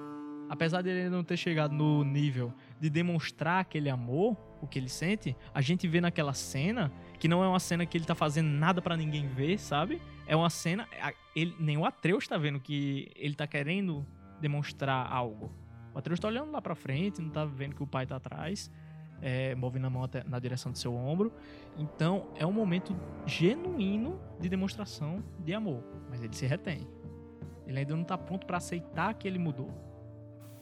Apesar dele não ter chegado no nível de demonstrar aquele amor, o que ele sente, a gente vê naquela cena que não é uma cena que ele tá fazendo nada pra ninguém ver, sabe? É uma cena. Ele, nem o Atreus tá vendo que ele tá querendo demonstrar algo. O Atreus tá olhando lá pra frente, não tá vendo que o pai tá atrás, é, movendo a mão até na direção do seu ombro. Então é um momento genuíno de demonstração de amor. Mas ele se retém. Ele ainda não tá pronto pra aceitar que ele mudou.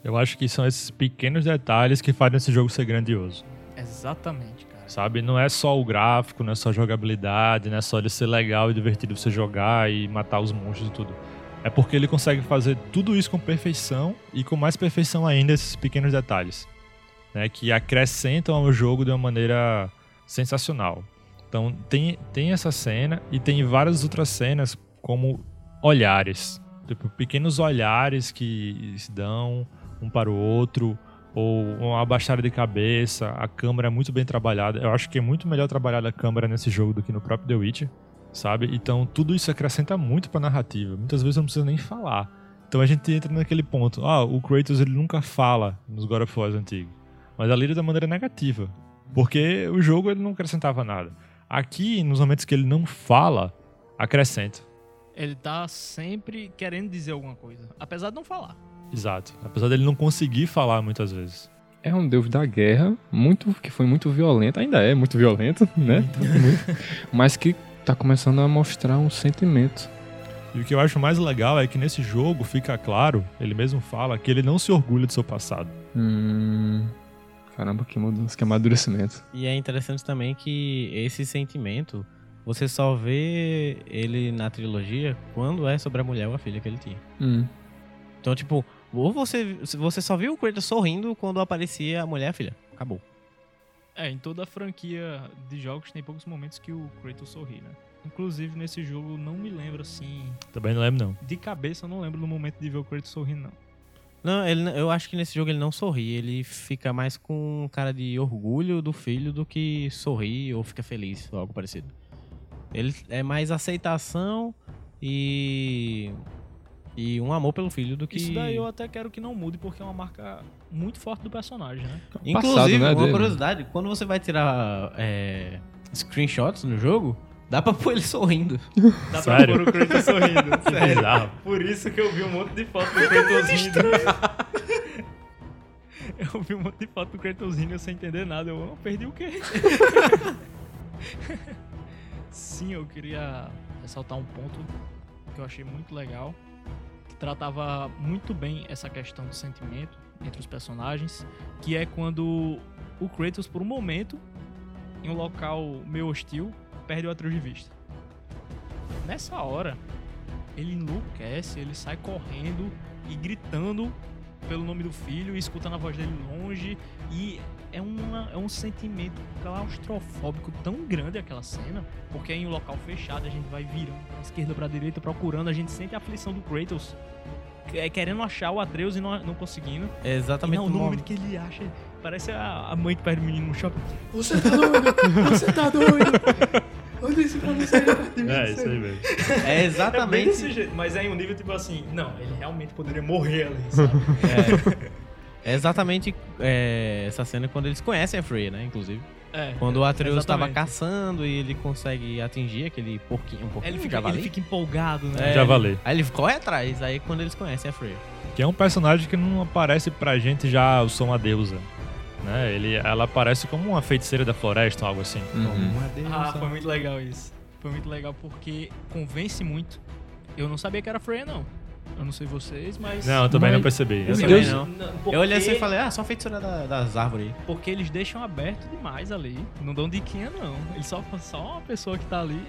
eu acho que são esses pequenos detalhes que fazem esse jogo ser grandioso. Exatamente, cara. sabe? Não é só o gráfico, não é só a jogabilidade, não é só ele ser legal e divertido você jogar e matar os monstros e tudo. É porque ele consegue fazer tudo isso com perfeição e com mais perfeição ainda esses pequenos detalhes, né? Que acrescentam ao jogo de uma maneira sensacional. Então tem, tem essa cena e tem várias outras cenas como olhares, tipo pequenos olhares que se dão um para o outro ou uma baixada de cabeça, a câmera é muito bem trabalhada. Eu acho que é muito melhor trabalhada a câmera nesse jogo do que no próprio The Witcher, sabe? Então tudo isso acrescenta muito para a narrativa. Muitas vezes não preciso nem falar. Então a gente entra naquele ponto, ah, o Kratos ele nunca fala nos God of War antigos, mas ali ele da maneira negativa, porque o jogo ele não acrescentava nada. Aqui, nos momentos que ele não fala, acrescenta. Ele tá sempre querendo dizer alguma coisa, apesar de não falar. Exato. Apesar dele não conseguir falar muitas vezes. É um deus da guerra, muito que foi muito violento, ainda é muito violento, né? Muito. Mas que tá começando a mostrar um sentimento. E o que eu acho mais legal é que nesse jogo fica claro, ele mesmo fala, que ele não se orgulha do seu passado. Hum, caramba, que mudança, que amadurecimento. E é interessante também que esse sentimento você só vê ele na trilogia quando é sobre a mulher ou a filha que ele tinha. Hum. Então, tipo, ou você, você só viu o Kratos sorrindo quando aparecia a mulher e a filha. Acabou. É, em toda a franquia de jogos tem poucos momentos que o Kratos sorri, né? Inclusive nesse jogo não me lembro assim. Também não lembro, não. De cabeça eu não lembro do momento de ver o Kratos sorrindo, não. Não, ele, eu acho que nesse jogo ele não sorri. Ele fica mais com cara de orgulho do filho do que sorrir ou fica feliz ou algo parecido. Ele é mais aceitação e e um amor pelo filho do que Isso daí eu até quero que não mude, porque é uma marca muito forte do personagem, né? Inclusive, Passado, né, uma dele. curiosidade, quando você vai tirar é, screenshots no jogo, dá pra pôr ele sorrindo. Dá Sério? pra pôr o Kratos sorrindo. Bizarro. Por isso que eu vi um monte de foto do Kratos rindo. Eu vi um monte de foto do Kratos rindo sem entender nada. Eu não perdi o quê? Sim, eu queria ressaltar um ponto que eu achei muito legal, que tratava muito bem essa questão do sentimento entre os personagens, que é quando o Kratos, por um momento, em um local meio hostil, perde o atriz de vista. Nessa hora, ele enlouquece, ele sai correndo e gritando pelo nome do filho e escutando a voz dele longe e é, uma, é um sentimento claustrofóbico tão grande aquela cena, porque é em um local fechado, a gente vai virando pra esquerda pra direita procurando, a gente sente a aflição do Kratos é, querendo achar o Atreus e não, não conseguindo. É E exatamente não, no no momento momento que ele acha, parece a, a mãe que perde o menino no shopping. Você tá doido? Você tá doido? Eu disse pra você. É, isso aí mesmo. É É exatamente. desse jeito, mas é em um nível tipo assim, não, ele realmente poderia morrer ali, sabe? É, é exatamente é, essa cena quando eles conhecem a Freya, né? Inclusive. É. Quando o Atreus estava caçando e ele consegue atingir aquele porquinho, um porquinho Ele fica, javali. ele fica empolgado, né? É, Já valei. Aí ele corre atrás, aí quando eles conhecem a Freya. Que é um personagem que não aparece pra gente já, eu sou uma deusa. Né? Ele, ela aparece como uma feiticeira da floresta ou algo assim. Uhum. Ah, foi muito legal isso. Foi muito legal porque convence muito. Eu não sabia que era Freya, não. Eu não sei vocês, mas. Não, eu também não Mas- percebi. Eu também não. porque- Eu olhei assim e falei, ah, só feiticeira da- das árvores aí. Porque eles deixam aberto demais ali. Não dão diquinha, não. Eles só só uma pessoa que tá ali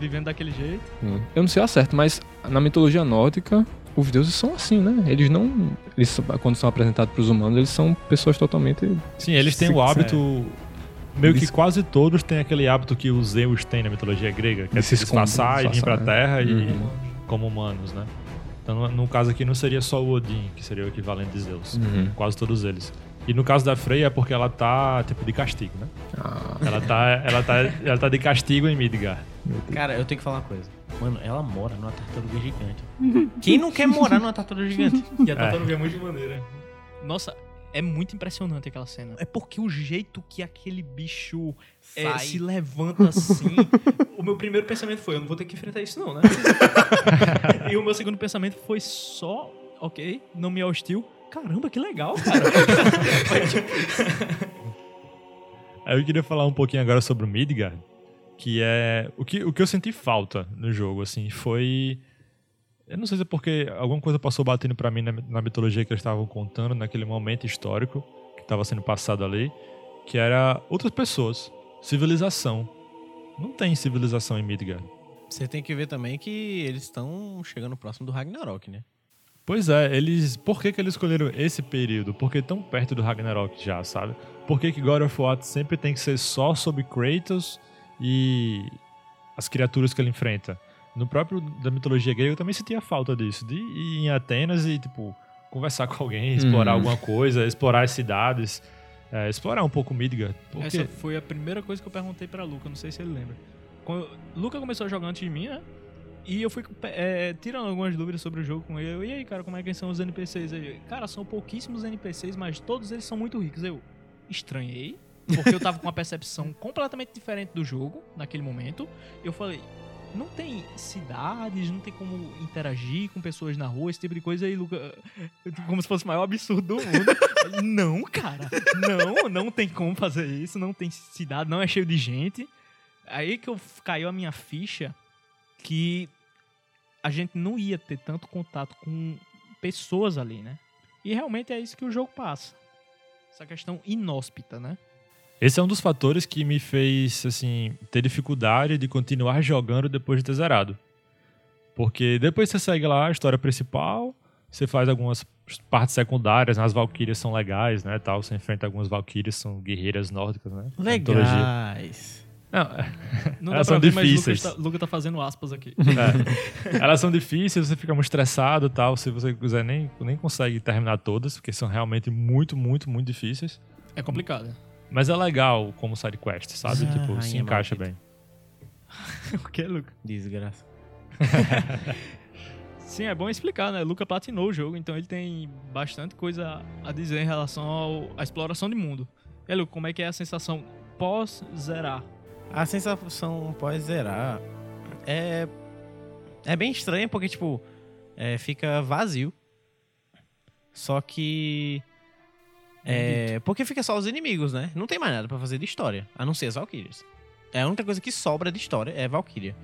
vivendo daquele jeito. Hum. Eu não sei ao certo, mas na mitologia nórdica, os deuses são assim, né? Eles não. Eles, quando são apresentados pros humanos, eles são pessoas totalmente. Sim, eles têm o hábito. Meio que Eles- quase todos têm aquele hábito que os Zeus têm na mitologia grega, que é se disfarçar e vir pra disfarçar, terra e Uhum. como humanos, né? Então, no- caso aqui, não seria só o Odin, que seria o equivalente de Zeus. Uhum. Quase todos eles. E no caso da Freya é porque ela tá, tipo, de castigo, né? Ah, Ela tá, ela tá, ela tá de castigo em Midgard. Cara, eu tenho que falar uma coisa. Mano, ela mora numa tartaruga gigante. Quem não quer morar numa tartaruga gigante? E a tartaruga é muito maneira. Nossa, é muito impressionante aquela cena. É porque o jeito que aquele bicho é, se levanta assim. o meu primeiro pensamento foi: eu não vou ter que enfrentar isso, não, né? e o meu segundo pensamento foi só: ok, não me é hostil. Caramba, que legal, cara. Aí eu queria falar um pouquinho agora sobre o Midgard, que é o que, o que eu senti falta no jogo, assim, foi eu não sei se é porque alguma coisa passou batendo pra mim na, na mitologia que eles estavam contando naquele momento histórico que estava sendo passado ali, que era outras pessoas, civilização. Não tem civilização em Midgard. Você tem que ver também que eles estão chegando próximo do Ragnarok, né? Pois é, eles. Por que, que eles escolheram esse período? Porque tão perto do Ragnarok já, sabe? Por que, que God of War sempre tem que ser só sobre Kratos e as criaturas que ele enfrenta? No próprio da mitologia grega eu também sentia falta disso, de ir em Atenas e, tipo, conversar com alguém, explorar Uhum. alguma coisa, explorar as cidades, é, explorar um pouco Midgard. Porque Essa foi a primeira coisa que eu perguntei pra Luca, não sei se ele lembra. Quando Luca começou a jogar antes de mim, né? E eu fui é, tirando algumas dúvidas sobre o jogo com ele. Eu, e aí, cara, como é que são os NPCs? Ele, cara, são pouquíssimos NPCs, mas todos eles são muito ricos. Eu estranhei, porque eu tava com uma percepção completamente diferente do jogo naquele momento. Eu falei, não tem cidades, não tem como interagir com pessoas na rua, esse tipo de coisa. Aí, Luca, como se fosse o maior absurdo do mundo. não, cara, não, não tem como fazer isso, não tem cidade, não é cheio de gente. Aí que eu caiu a minha ficha que a gente não ia ter tanto contato com pessoas ali, né? E realmente é isso que o jogo passa. Essa questão inóspita, né? Esse é um dos fatores que me fez, assim, ter dificuldade de continuar jogando depois de ter zerado. Porque depois você segue lá a história principal, você faz algumas partes secundárias, né? as Valkyrias são legais, né, tal, você enfrenta algumas Valkyrias, são guerreiras nórdicas, né? Legais. Não, Não Elas dá pra são ver, mas difíceis. Luca tá, Luca tá fazendo aspas aqui. É. Elas são difíceis, você fica muito estressado e tal. Se você quiser, nem, nem consegue terminar todas, porque são realmente muito, muito, muito difíceis. É complicado. Mas é legal como side quest, sabe? Ah, tipo, se rainha encaixa maldita. bem. o que, Luca? Desgraça. Sim, é bom explicar, né? Luca platinou o jogo, então ele tem bastante coisa a dizer em relação ao- à exploração de mundo. E aí, Luca, como é que é a sensação pós-zerar? A sensação pós zerar é. É bem estranha porque, tipo, é, fica vazio. Só que. É. Porque fica só os inimigos, né? Não tem mais nada pra fazer de história, a não ser as Valkyrias. É a única coisa que sobra de história é Valkyria.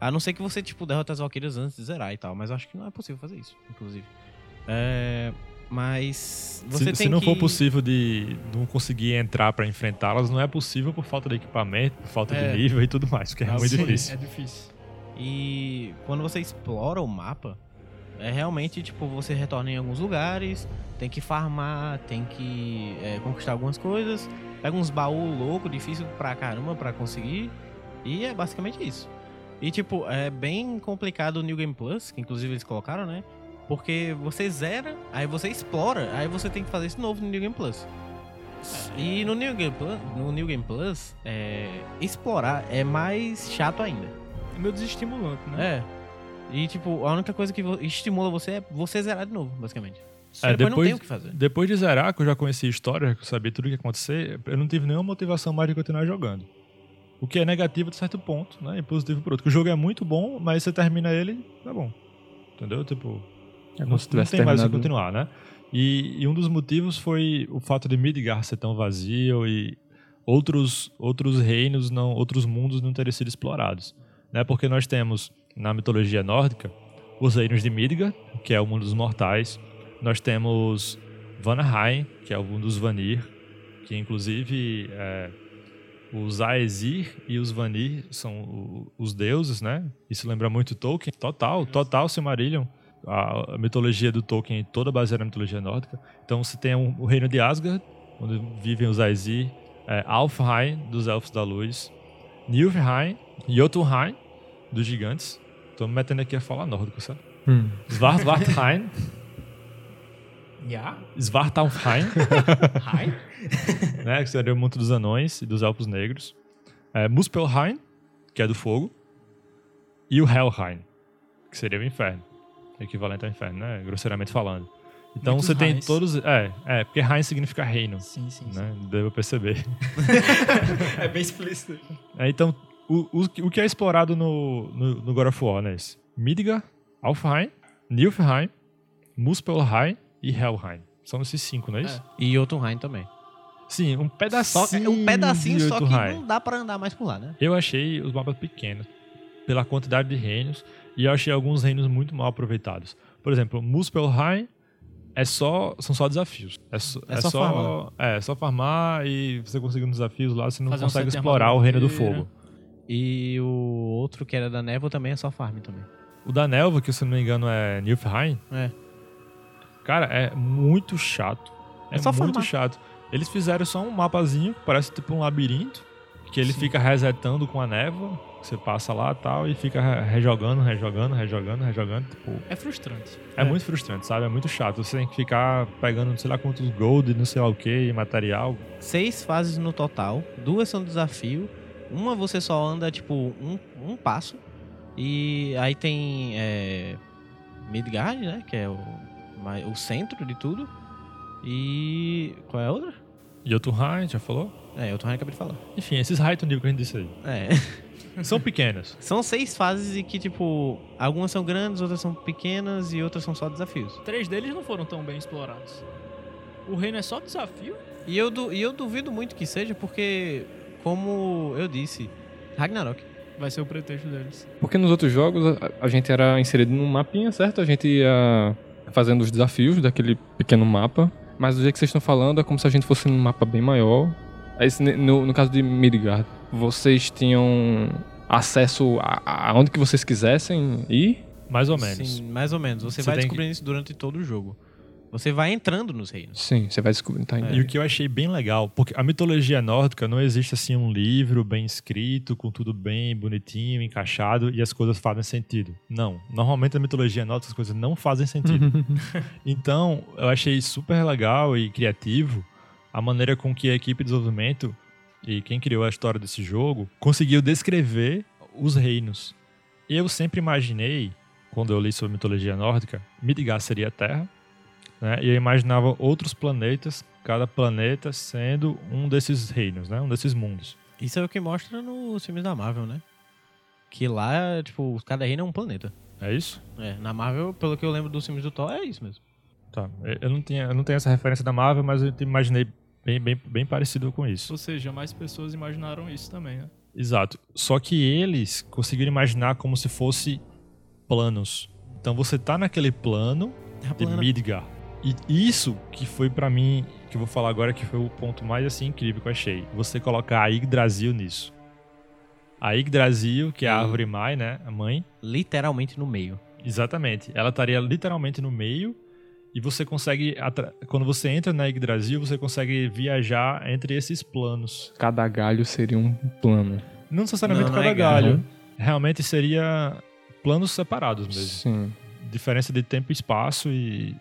A não ser que você, tipo, derrote as Valkyrias antes de zerar e tal. Mas eu acho que não é possível fazer isso, inclusive. É. Mas. Você Se, tem se não que... for possível de não conseguir entrar pra enfrentá-las, não é possível por falta de equipamento, por falta É. de nível e tudo mais, porque é Ah, muito sim, difícil. É difícil. E quando você explora o mapa, é realmente tipo você retorna em alguns lugares, tem que farmar, tem que é, conquistar algumas coisas, pega uns baús loucos, difícil pra caramba pra conseguir, e é basicamente isso. E tipo, é bem complicado o New Game Plus, que inclusive eles colocaram, né? Porque você zera, aí você explora, aí você tem que fazer isso novo no New Game Plus. E no New Game Plus, no New Game Plus é, explorar é mais chato ainda. É meio desestimulante, né? É. E, tipo, a única coisa que estimula você é você zerar de novo, basicamente. É, depois, não depois- tem o que fazer. Depois de zerar, que eu já conhecia a história, que eu sabia tudo o que ia acontecer, eu não tive nenhuma motivação mais de continuar jogando. O que é negativo de certo ponto, né? E positivo por outro. Que o jogo é muito bom, mas você termina ele, tá bom. Entendeu? Tipo, É não, não tem mais o que terminado. continuar, né? E, e um dos motivos foi o fato de Midgard ser tão vazio e outros, outros reinos, não, outros mundos não terem sido explorados. Né? Porque nós temos, na mitologia nórdica, os reinos de Midgard, que é o mundo dos mortais. Nós temos Vanaheim, que é o mundo dos Vanir, que inclusive é, os Aesir e os Vanir são os deuses, né? Isso lembra muito Tolkien. Total, total Silmarillion. A, a mitologia do Tolkien é toda baseada na mitologia nórdica. Então você tem o reino de Asgard, onde vivem os Aesir, é, Alfheim, dos Elfos da Luz, Nilfheim, Jotunheim, dos Gigantes. Tô me metendo aqui a falar nórdico, sabe? Hum. Svartalfheim, Já? Svartalfheim, Hi? né, que seria o mundo dos anões e dos elfos negros. É, Muspelheim, que é do fogo. E o Helheim, que seria o inferno. Equivalente ao inferno, né? Grosseiramente falando. Então Muitos você tem Heims. todos. É, é, porque Heim significa reino, Sim, sim, né? Devo perceber. sim. É bem explícito. É, então, o, o, o que é explorado no, no, no God of War, né? esse? Midgard, Alfheim, Nilfheim, Muspelheim e Helheim. São esses cinco, não é isso? E Jotunheim também. Sim, um Só, pedacinho. um pedacinho, só que não dá pra andar mais por lá, né? Eu achei os mapas pequenos pela quantidade de reinos e eu achei alguns reinos muito mal aproveitados. Por exemplo, Muspelheim é só, são só desafios. É, só, É só farmar. É, só farmar e você conseguindo desafios lá, você não Fazer um consegue de explorar o reino do fogo. E o outro que era da névoa também é só farm também. O da Nelva, que se não me engano é Nilfheim, É. cara, é muito chato. É, É só muito chato. Eles fizeram só um mapazinho, que parece tipo um labirinto, que ele fica resetando com a névoa. Você passa lá e tal, e fica re- rejogando, rejogando, rejogando, rejogando. Tipo, É frustrante. é, muito frustrante, sabe? É muito chato. Você tem que ficar pegando não sei lá quantos gold, não sei lá o que, material. Seis fases no total, duas são desafio, uma você só anda tipo um, um passo. E aí tem é, Midgard, né? Que é o, o centro de tudo. E. Qual é a outra? Jotunheim, já falou? É, eu tô acabei de falar. Enfim, esses height nível que a gente disse aí. É. São pequenos. São seis fases e que, tipo, algumas são grandes, outras são pequenas e outras são só desafios. Três deles não foram tão bem explorados. O reino é só desafio? E eu, du- e eu duvido muito que seja, porque, como eu disse, Ragnarok. Vai ser o pretexto deles. Porque nos outros jogos a, a gente era inserido num mapinha, certo? A gente ia fazendo os desafios daquele pequeno mapa. Mas do jeito que vocês estão falando é como se a gente fosse num mapa bem maior. Ne- no, no caso de Midgard, vocês tinham acesso a, a onde que vocês quisessem ir? Mais ou menos. Sim, mais ou menos. Você, Você vai tem que- descobrindo isso durante todo o jogo. Você vai entrando nos reinos. Sim, você vai descobrindo, tá indo. E o que eu achei bem legal, porque a mitologia nórdica não existe assim um livro bem escrito, com tudo bem bonitinho, encaixado e as coisas fazem sentido. Não. Normalmente a mitologia nórdica as coisas não fazem sentido. então, eu achei super legal e criativo a maneira com que a equipe de desenvolvimento e quem criou a história desse jogo conseguiu descrever os reinos. Eu sempre imaginei, quando eu li sobre mitologia nórdica, Midgard seria a Terra, né? E eu imaginava outros planetas, cada planeta sendo um desses reinos, né? Um desses mundos. Isso é o que mostra nos filmes da Marvel, né? Que lá, tipo, cada reino é um planeta. É isso? É, na Marvel, pelo que eu lembro dos filmes do Thor, é isso mesmo. Tá. Eu não, tinha, eu não tenho essa referência da Marvel, mas eu imaginei bem, bem, bem parecido com isso. Ou seja, mais pessoas imaginaram isso também, né? Exato. Só que eles conseguiram imaginar como se fosse planos. Então você tá naquele plano Terra de plana. Midgard. E isso que foi pra mim, que eu vou falar agora, que foi o ponto mais assim incrível que eu achei. Você colocar a Yggdrasil nisso. A Yggdrasil, que é a Sim. árvore mãe, né? A mãe. Literalmente no meio. Exatamente. Ela estaria literalmente no meio e você consegue, quando você entra na Yggdrasil, você consegue viajar entre esses planos. Cada galho seria um plano. Não necessariamente Não, não cada é galho. galho. Realmente seria planos separados mesmo. Sim. Diferença de tempo e espaço e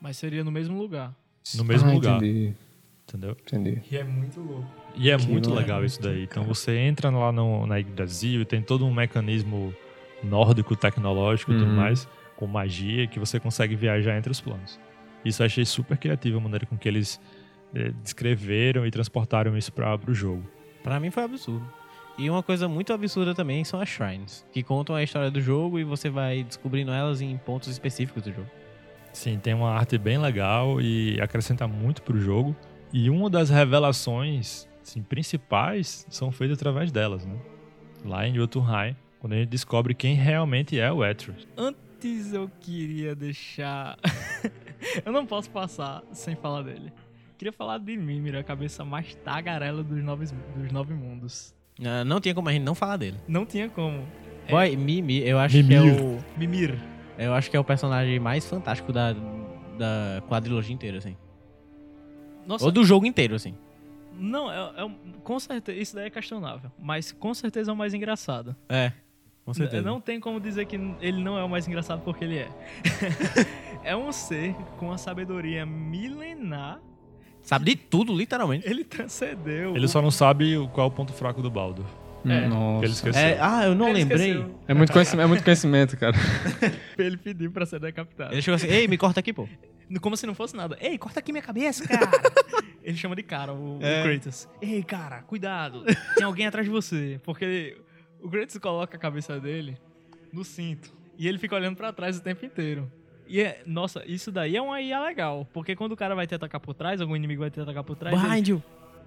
Mas seria no mesmo lugar. no mesmo Ah, lugar, Entendi, entendeu? entendi. E é muito louco. E é Que muito legal isso daí. Então você entra lá no, na Yggdrasil e tem todo um mecanismo nórdico, tecnológico e tudo Uhum. mais, com magia, que você consegue viajar entre os planos. Isso eu achei super criativo a maneira com que eles eh, descreveram e transportaram isso para o jogo. Pra mim foi absurdo. E uma coisa muito absurda também são as shrines, que contam a história do jogo e você vai descobrindo elas em pontos específicos do jogo. Sim, tem uma arte bem legal e acrescenta muito pro jogo. E uma das revelações assim, principais são feitas através delas, né? Lá em Jotunheim, quando a gente descobre quem realmente é o Atreus. Antes eu queria deixar. eu não posso passar sem falar dele. Queria falar de Mimir, a cabeça mais tagarela dos nove, dos nove mundos. Ah, não tinha como a gente não falar dele. Não tinha como. Boy, Mimi, eu acho que é Mimir. o. Mimir. Eu acho que é o personagem mais fantástico da, da quadrilogia inteira, assim. Nossa, Ou do jogo inteiro, assim. não, é, é com certeza, isso daí é questionável. Mas com certeza é o mais engraçado. É, com certeza. Não tem como dizer que ele não é o mais engraçado porque ele é. é um ser com uma sabedoria milenar. Sabe de tudo, literalmente. Ele transcendeu. Ele só não sabe o- qual é o ponto fraco do Baldo. É. Nossa. Ele esqueceu. É, ah, eu não Ele lembrei. esqueceu. É muito conhecimento, é muito conhecimento, cara. Ele pediu pra ser decapitado. Ele chegou assim, ei, me corta aqui, pô. Como se não fosse nada. Ei, corta aqui minha cabeça, cara. ele chama de cara o, o É. Kratos. Ei, cara, cuidado. Tem alguém atrás de você. Porque o Kratos coloca a cabeça dele no cinto. E ele fica olhando pra trás o tempo inteiro. E é, nossa, isso daí é uma IA legal. Porque quando o cara vai te atacar por trás, algum inimigo vai te atacar por trás. Ele, Behind you.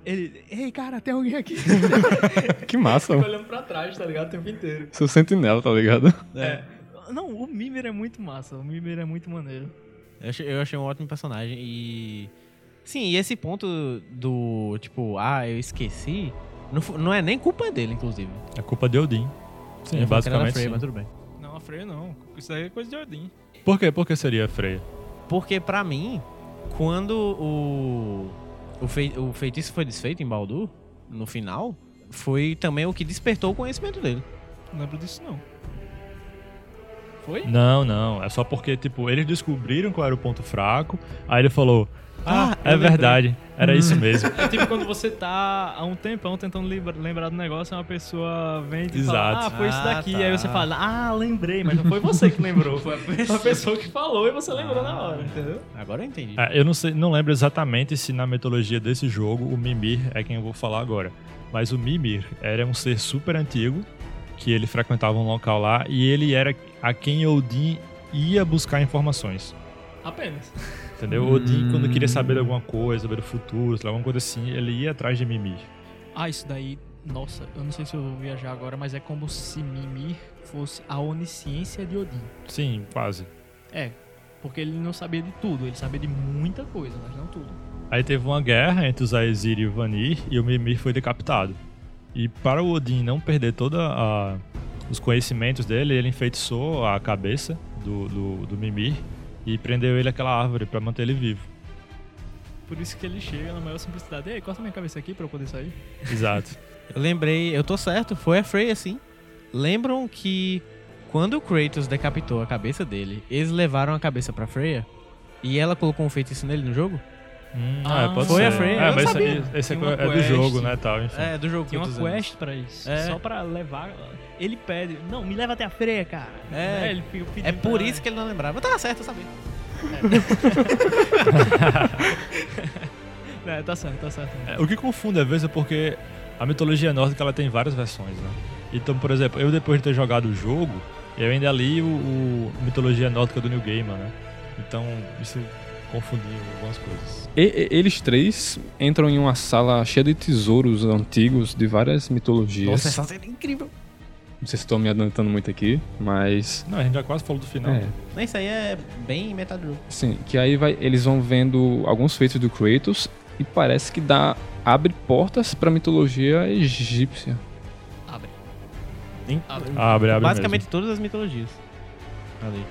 Ele, ei, cara, tem alguém aqui. Que massa. fica olhando pra trás, tá ligado? O tempo inteiro. Seu sentinela, tá ligado? É. Não, o Mimir é muito massa. O Mimir é muito maneiro. Eu achei, eu achei um ótimo personagem e. Sim, e esse ponto do tipo, ah, eu esqueci, não, não é nem culpa dele, inclusive. É culpa de Odin. Sim, da basicamente Freya, sim. mas tudo bem. Não, a Freya não. Isso aí é coisa de Odin. Por quê? Por que seria a Freya? Porque pra mim, quando o, o, fei- o feitiço foi desfeito em Baldur, no final, foi também o que despertou o conhecimento dele. Não lembro disso, não. Foi? Não, não. É só porque, tipo, eles descobriram qual era o ponto fraco. Aí ele falou: Ah, Ah, é lembrei." verdade. Era isso mesmo. É tipo quando você tá há um tempão tentando lembra- lembrar do negócio, uma pessoa vem e fala, ah, foi isso Ah, daqui. tá. Aí você fala, ah, lembrei, mas não foi você que lembrou. Foi a pessoa que falou e você lembrou na hora, entendeu? Agora eu entendi. É, eu não sei, não lembro exatamente se na mitologia desse jogo o Mimir é quem eu vou falar agora. Mas o Mimir era um ser super antigo, que ele frequentava um local lá e ele era a quem Odin ia buscar informações. Apenas. Entendeu? Odin, quando queria saber de alguma coisa, saber do futuro, sei lá, alguma coisa assim, ele ia atrás de Mimir. Ah, isso daí, nossa, eu não sei se eu vou viajar agora, mas é como se Mimir fosse a onisciência de Odin. Sim, quase. É, porque ele não sabia de tudo, ele sabia de muita coisa, mas não tudo. Aí teve uma guerra entre os Aesir e o Vanir e o Mimir foi decapitado. E para o Odin não perder todos os conhecimentos dele, ele enfeitiçou a cabeça do, do, do Mimir e prendeu ele àquela árvore para manter ele vivo. Por isso que ele chega na maior simplicidade. Ei, corta minha cabeça aqui pra eu poder sair. Exato. Eu lembrei, eu tô certo, foi a Freya sim. Lembram que quando o Kratos decapitou a cabeça dele, eles levaram a cabeça pra Freya? E ela colocou um feitiço nele no jogo? Hum, Ah, é, pode foi ser. a Freya, É, eu mas esse, sabia. esse é, é do quest. jogo, né, tal, enfim. É, do jogo. Tem uma quest pra isso. É. Só pra levar. Ele pede. Não, me leva até a freia, cara. É. ele fica pedindo É por pra- isso que ele não lembrava. Tá certo, eu sabia. É, tá certo, tá certo. É, o que confunde às vezes é porque a mitologia nórdica ela tem várias versões, né? Então, por exemplo, eu depois de ter jogado o jogo, eu ainda li o, o mitologia nórdica do New Gamer, né? Então, isso confundiu algumas coisas. E- e- eles três entram em uma sala cheia de tesouros antigos de várias mitologias. Nossa, essa cena é incrível. Não sei se estou me adiantando muito aqui, mas. Não, a gente já quase falou do final. É, Não, Isso aí é bem metade do jogo. sim, que aí vai, eles vão vendo alguns feitos do Kratos e parece que dá abre portas pra mitologia egípcia. Abre. Abre. Abre, abre Basicamente mesmo. todas as mitologias. Ali.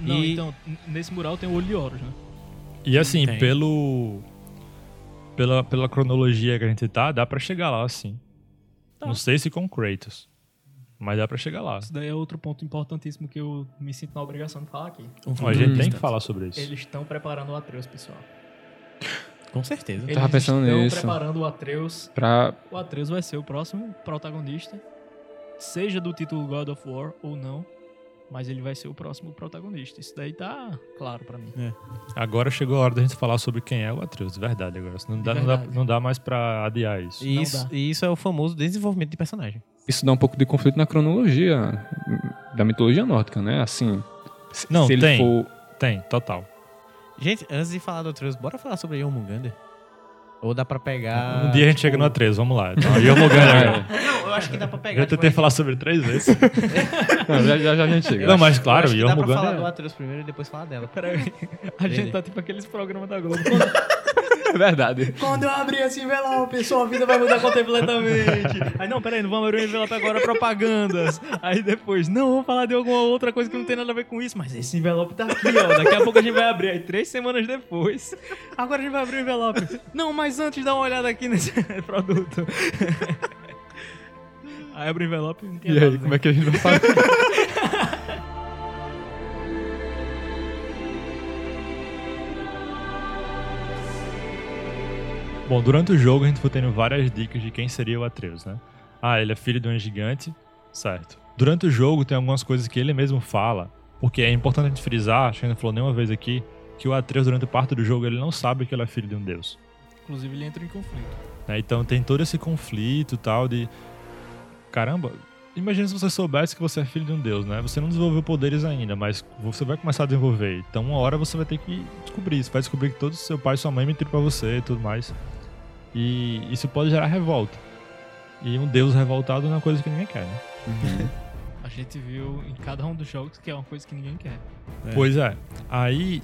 Não, E- então, nesse mural tem o olho de Horus, né? E assim, Tem. pelo... Pela, pela cronologia que a gente tá, dá pra chegar lá, sim. Tá. Não sei se com Kratos, mas dá pra chegar lá. Isso daí é outro ponto importantíssimo que eu me sinto na obrigação de falar aqui. A gente tem que falar sobre isso. Eles estão preparando o Atreus, pessoal. Com certeza. Eles tava pensando estão nisso. preparando o Atreus. Pra. O Atreus vai ser o próximo protagonista, seja do título God of War ou não, mas ele vai ser o próximo protagonista. Isso daí tá claro pra mim. Agora chegou a hora da gente falar sobre quem é o Atreus, de verdade agora. Não dá, não dá, verdade. não dá mais pra adiar isso. E isso, isso é o famoso desenvolvimento de personagem. Isso dá um pouco de conflito na cronologia da mitologia nórdica, né? Assim. se- Não, se ele tem. for. Tem, total. Gente, antes de falar do Atreus, bora falar sobre Jormungandr? Ou dá pra pegar... um dia a gente tipo- chega no Atreus, vamos lá. Então, eu vou ganhar. Não, eu acho que dá pra pegar... Eu tipo, tentei a falar sobre três vezes. Não, já, já, já a gente chega. Não, mas claro, eu acho que dá pra falar Jormungandr do é... Atreus primeiro e depois falar dela. Peraí, a Ele. gente tá tipo aqueles programas da Globo. É verdade. Quando eu abrir esse envelope, sua vida vai mudar completamente. Aí, não, peraí, não vamos abrir o envelope agora, propagandas. Aí depois, não, vamos falar de alguma outra coisa que não tem nada a ver com isso. Mas esse envelope tá aqui, ó. Daqui a pouco a gente vai abrir. Aí, três semanas depois, agora a gente vai abrir o envelope. Não, mas antes dá uma olhada aqui nesse produto. Aí abre o envelope e não tinha E nada aí, como é que a gente vai fazer? Bom, durante o jogo a gente foi tendo várias dicas de quem seria o Atreus, né? Ah, ele é filho de um gigante, certo. Durante o jogo tem algumas coisas que ele mesmo fala, porque é importante a gente frisar, acho que a gente não falou nenhuma vez aqui, que o Atreus durante parte do jogo ele não sabe que ele é filho de um deus. Inclusive, ele entra em conflito. né? Então tem todo esse conflito e tal de. Caramba, imagina se você soubesse que você é filho de um deus, né? Você não desenvolveu poderes ainda, mas você vai começar a desenvolver. Então uma hora você vai ter que descobrir. Você vai descobrir que todos seu pai e sua mãe mentiram pra você e tudo mais. E isso pode gerar revolta. E um deus revoltado não é uma coisa que ninguém quer, né? A gente viu em cada um dos jogos que é uma coisa que ninguém quer. Pois é. Aí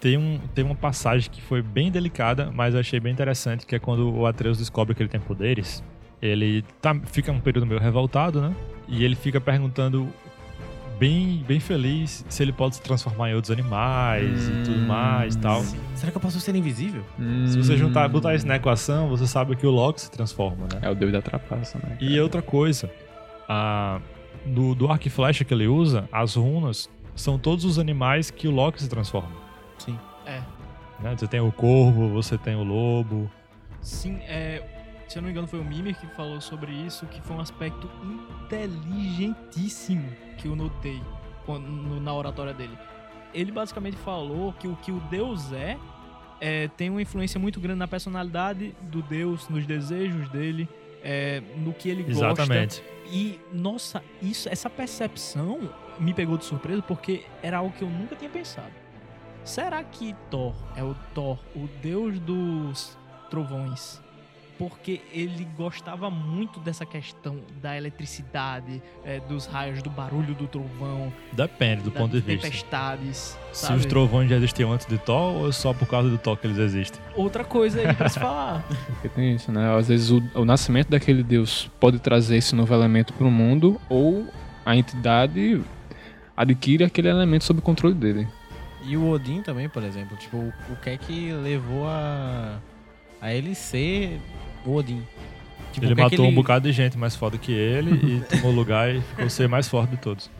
tem, um, tem uma passagem que foi bem delicada, mas eu achei bem interessante, que é quando o Atreus descobre que ele tem poderes. Ele tá, fica um período meio revoltado, né? E ele fica perguntando bem, bem feliz se ele pode se transformar em outros animais e tudo mais e tal. Será que eu posso ser invisível? Se você juntar, botar isso na equação, você sabe que o Loki se transforma, né? É o deus da trapaça, né? E outra coisa, a, do, do arco e flecha que ele usa, as runas são todos os animais que o Loki se transforma. Sim. É. né? Você tem o corvo, você tem o lobo. Sim, é, se eu não me engano foi o Mimir que falou sobre isso, que foi um aspecto inteligentíssimo que eu notei na oratória dele. Ele basicamente falou que o que o Deus é, é, tem uma influência muito grande na personalidade do Deus, nos desejos dele, é, no que ele gosta. Exatamente. E, nossa, isso, essa percepção me pegou de surpresa porque era algo que eu nunca tinha pensado. Será que Thor é o Thor, o deus dos trovões? Porque ele gostava muito dessa questão da eletricidade, é, dos raios, do barulho do trovão, Depende do ponto de vista. tempestades. Se sabe? os trovões já existiam antes de Thor ou é só por causa do Thor que eles existem? Outra coisa aí pra se falar. Porque tem isso, né? Às vezes o, o nascimento daquele deus pode trazer esse novo elemento pro mundo ou a entidade adquire aquele elemento sob o controle dele. E o Odin também, por exemplo. Tipo, o o que é que levou a, a ele ser o Odin? Tipo, ele é matou um bocado de gente mais foda que ele e tomou lugar e ficou ser mais forte de todos.